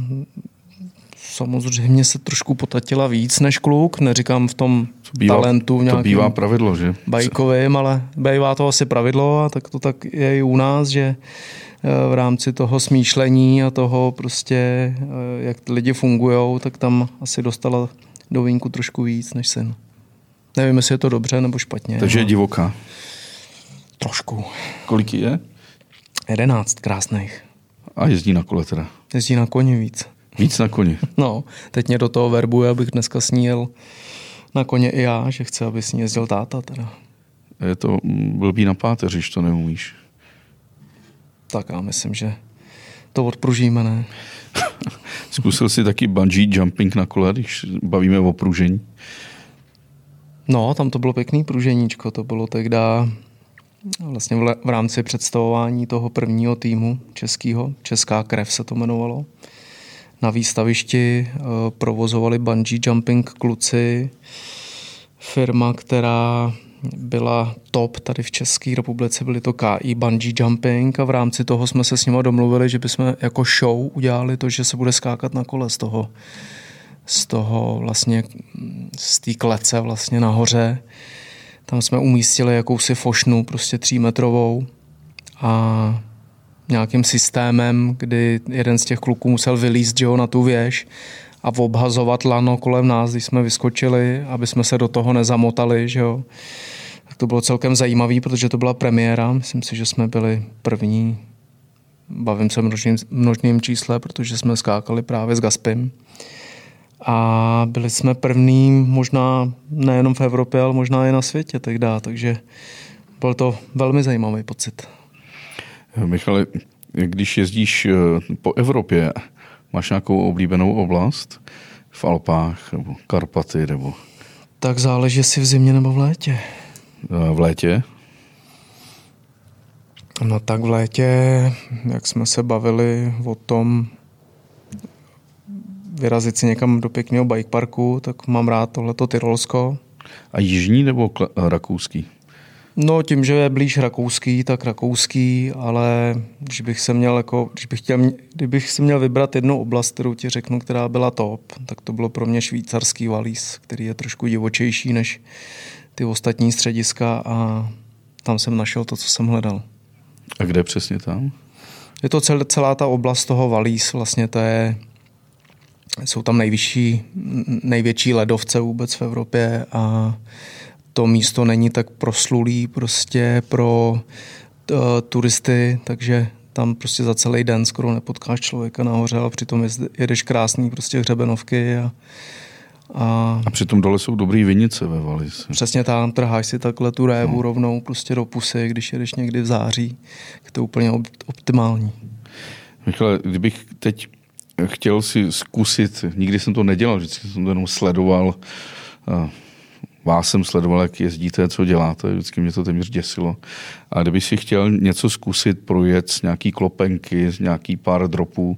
[SPEAKER 2] samozřejmě se trošku potatila víc než kluk, neříkám v tom
[SPEAKER 1] bývá,
[SPEAKER 2] talentu v
[SPEAKER 1] To bývá pravidlo, že?
[SPEAKER 2] bajkovým, ale bývá to asi pravidlo a tak to tak je i u nás, že eh, v rámci toho smýšlení a toho prostě, eh, jak lidi fungují, tak tam asi dostala do vínku trošku víc než syn. Nevím, jestli je to dobře nebo špatně.
[SPEAKER 1] Takže je divoká.
[SPEAKER 2] Trošku.
[SPEAKER 1] Kolik je?
[SPEAKER 2] Jedenáct krásných.
[SPEAKER 1] A jezdí na kole teda.
[SPEAKER 2] Jezdí na koni víc.
[SPEAKER 1] Víc na koni.
[SPEAKER 2] No, teď mě do toho verbuje, abych dneska s ní jel na koně i já, že chce, aby s ní jezdil táta teda.
[SPEAKER 1] Je to blbý na páteři, když to neumíš.
[SPEAKER 2] Tak já myslím, že to odpružíme, ne?
[SPEAKER 1] Zkusil jsi taky bungee jumping na kole, když bavíme o pružení?
[SPEAKER 2] No, tam to bylo pěkný pruženíčko, to bylo tehdy vlastně v rámci představování toho prvního týmu českého, Česká krev se to jmenovalo. Na výstavišti uh, provozovali bungee jumping kluci, firma, která byla top tady v České republice, byly to KI Bungee Jumping a v rámci toho jsme se s nimi domluvili, že bychom jako show udělali to, že se bude skákat na kole z toho, z toho vlastně, z té klece vlastně nahoře. Tam jsme umístili jakousi fošnu, prostě třímetrovou a nějakým systémem, kdy jeden z těch kluků musel vylízt že jo, na tu věž a obhazovat lano kolem nás, když jsme vyskočili, aby jsme se do toho nezamotali. Že jo. Tak to bylo celkem zajímavé, protože to byla premiéra. Myslím si, že jsme byli první, bavím se množným, množným čísle, protože jsme skákali právě s Gaspim. A byli jsme první možná nejenom v Evropě, ale možná i na světě tehdy, takže byl to velmi zajímavý pocit.
[SPEAKER 1] Michale, když jezdíš eh, po Evropě, máš nějakou oblíbenou oblast? V Alpách, nebo Karpaty, nebo
[SPEAKER 2] Tak záleží, jestli v zimě nebo v létě.
[SPEAKER 1] eh, v létě?
[SPEAKER 2] No tak v létě, jak jsme se bavili o tom vyrazit si někam do pěkného bike parku, tak mám rád tohleto Tyrolsko.
[SPEAKER 1] A jižní nebo eh, rakouský?
[SPEAKER 2] No tím, že je blíž rakouský, tak rakouský, ale když bych se měl jako, když bych chtěl, kdybych si měl vybrat jednu oblast, kterou ti řeknu, která byla top, tak to bylo pro mě švýcarský valís, který je trošku divočejší než ty ostatní střediska a tam jsem našel to, co jsem hledal.
[SPEAKER 1] A kde přesně tam?
[SPEAKER 2] Je to cel, celá ta oblast toho Valís, vlastně to je, jsou tam nejvyšší, největší ledovce vůbec v Evropě a to místo není tak proslulý prostě pro uh, turisty, takže tam prostě za celý den skoro nepotkáš člověka nahoře, ale přitom jedeš krásný prostě hřebenovky a, a
[SPEAKER 1] A přitom dole jsou dobrý vinice ve Valise.
[SPEAKER 2] Přesně tam, trháš si takhle tu révu no. rovnou prostě do pusy, když jedeš někdy v září, tak to je úplně op- optimální.
[SPEAKER 1] Michale, kdybych teď chtěl si zkusit, nikdy jsem to nedělal, vždycky jsem to jenom sledoval, vás jsem sledoval, jak jezdíte, co děláte, vždycky mě to téměř děsilo. A kdyby si chtěl něco zkusit, projet nějaký klopenky, nějaký pár dropů,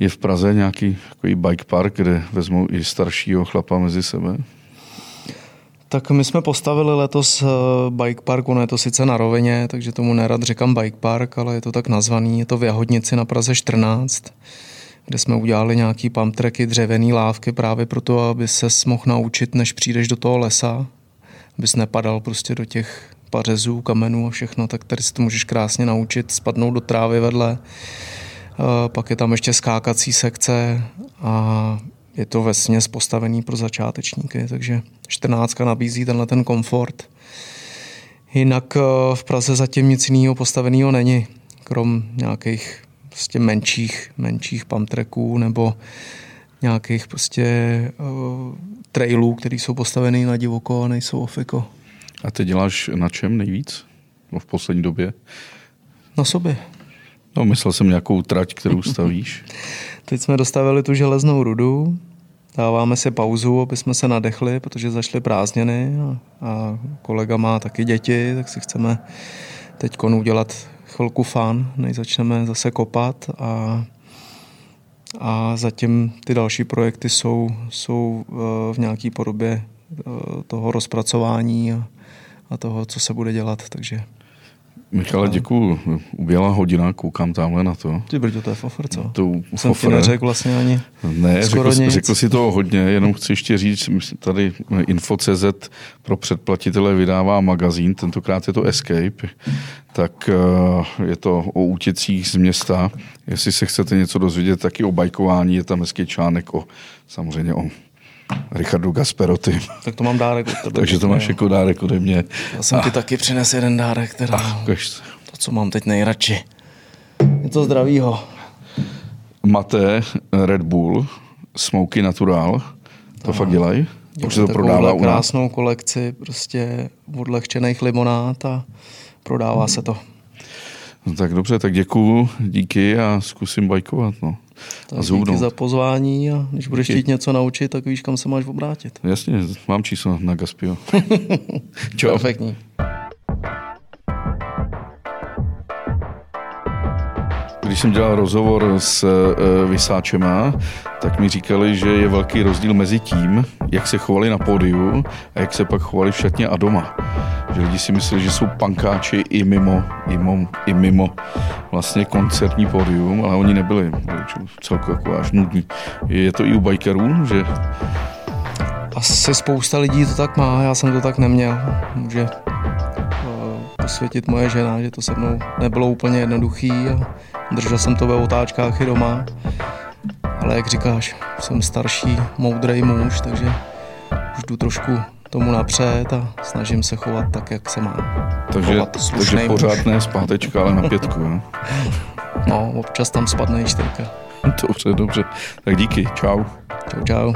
[SPEAKER 1] je v Praze nějaký takový bike park, kde vezmou i staršího chlapa mezi sebe?
[SPEAKER 2] Tak my jsme postavili letos eh, bike park, ono je to sice na rovině, takže tomu nerad říkám bike park, ale je to tak nazvaný, je to v Jahodnici na Praze 14, kde jsme udělali nějaký pump tracky, dřevěný lávky právě proto, aby se mohl naučit, než přijdeš do toho lesa, abys nepadal prostě do těch pařezů, kamenů a všechno, tak tady si to můžeš krásně naučit, spadnout do trávy vedle. Pak je tam ještě skákací sekce a je to vesně postavený pro začátečníky, takže 14 nabízí tenhle ten komfort. Jinak eh, v Praze zatím nic jiného postaveného není, krom nějakých prostě menších, menších pump tracků nebo nějakých prostě uh, trailů, které jsou postavený na divoko a nejsou ofiko.
[SPEAKER 1] A ty děláš na čem nejvíc? No v poslední době?
[SPEAKER 2] Na sobě.
[SPEAKER 1] No, myslel jsem nějakou trať, kterou stavíš.
[SPEAKER 2] Teď jsme dostavili tu železnou rudu, dáváme si pauzu, aby jsme se nadechli, protože zašly prázdniny a, a kolega má taky děti, tak si chceme teď udělat chvilku fan, než začneme zase kopat a, a zatím ty další projekty jsou, jsou eh, v nějaké podobě eh, toho rozpracování a, a toho, co se bude dělat, takže
[SPEAKER 1] Michale, děkuju. Uběla hodina, koukám tamhle na to.
[SPEAKER 2] Ty brďo, to je fofr, co?
[SPEAKER 1] To
[SPEAKER 2] Jsem ti neřekl vlastně ani
[SPEAKER 1] Ne,
[SPEAKER 2] skoro
[SPEAKER 1] řekl,
[SPEAKER 2] nic.
[SPEAKER 1] řekl si toho hodně, jenom chci ještě říct, tady Info.cz pro předplatitele vydává magazín, tentokrát je to Escape, tak eh, je to o útěcích z města. Jestli se chcete něco dozvědět, taky o bajkování, je tam hezký článek o, samozřejmě o Richardu Gasperoty.
[SPEAKER 2] Tak to mám dárek od tebe.
[SPEAKER 1] Takže to máš jako dárek ode mě.
[SPEAKER 2] Já jsem ti taky přines jeden dárek, teda
[SPEAKER 1] se.
[SPEAKER 2] to, co mám teď nejradši. Něco zdravýho.
[SPEAKER 1] Mate, Red Bull, Smoky Natural, to fakt dělají? Už se to prodává u nás.
[SPEAKER 2] krásnou kolekci prostě odlehčených limonád a prodává se to.
[SPEAKER 1] No, tak dobře, tak děkuju, díky a zkusím bajkovat. No. A
[SPEAKER 2] Tak díky
[SPEAKER 1] zhubnout.
[SPEAKER 2] za pozvání a když budeš
[SPEAKER 1] Díky.
[SPEAKER 2] chtít něco naučit, tak víš, kam se máš obrátit.
[SPEAKER 1] Jasně, mám číslo na Gaspio. Čau.
[SPEAKER 2] Perfektní.
[SPEAKER 1] Když jsem dělal rozhovor s uh, Vysáčema, tak mi říkali, že je velký rozdíl mezi tím, jak se chovali na pódiu a jak se pak chovali v šatně a doma. Že lidi si myslí, že jsou pankáči i mimo, i mimo, i mimo vlastně koncertní pódium, ale oni nebyli. Byli celku jako až nudní. Je to i u bikerů, že
[SPEAKER 2] Asi spousta lidí to tak má, já jsem to tak neměl. Může eh, posvětit moje žena, že to se mnou nebylo úplně jednoduchý a držel jsem to ve otáčkách i doma. Ale jak říkáš, jsem starší, moudrý muž, takže už jdu trošku tomu napřed a snažím se chovat tak, jak se má.
[SPEAKER 1] takže, takže
[SPEAKER 2] muž.
[SPEAKER 1] pořád ne zpátečka, ale na pětku. Jo?
[SPEAKER 2] No, občas tam spadne i čtyřka.
[SPEAKER 1] Dobře, dobře. Tak díky, čau.
[SPEAKER 2] Čau, čau.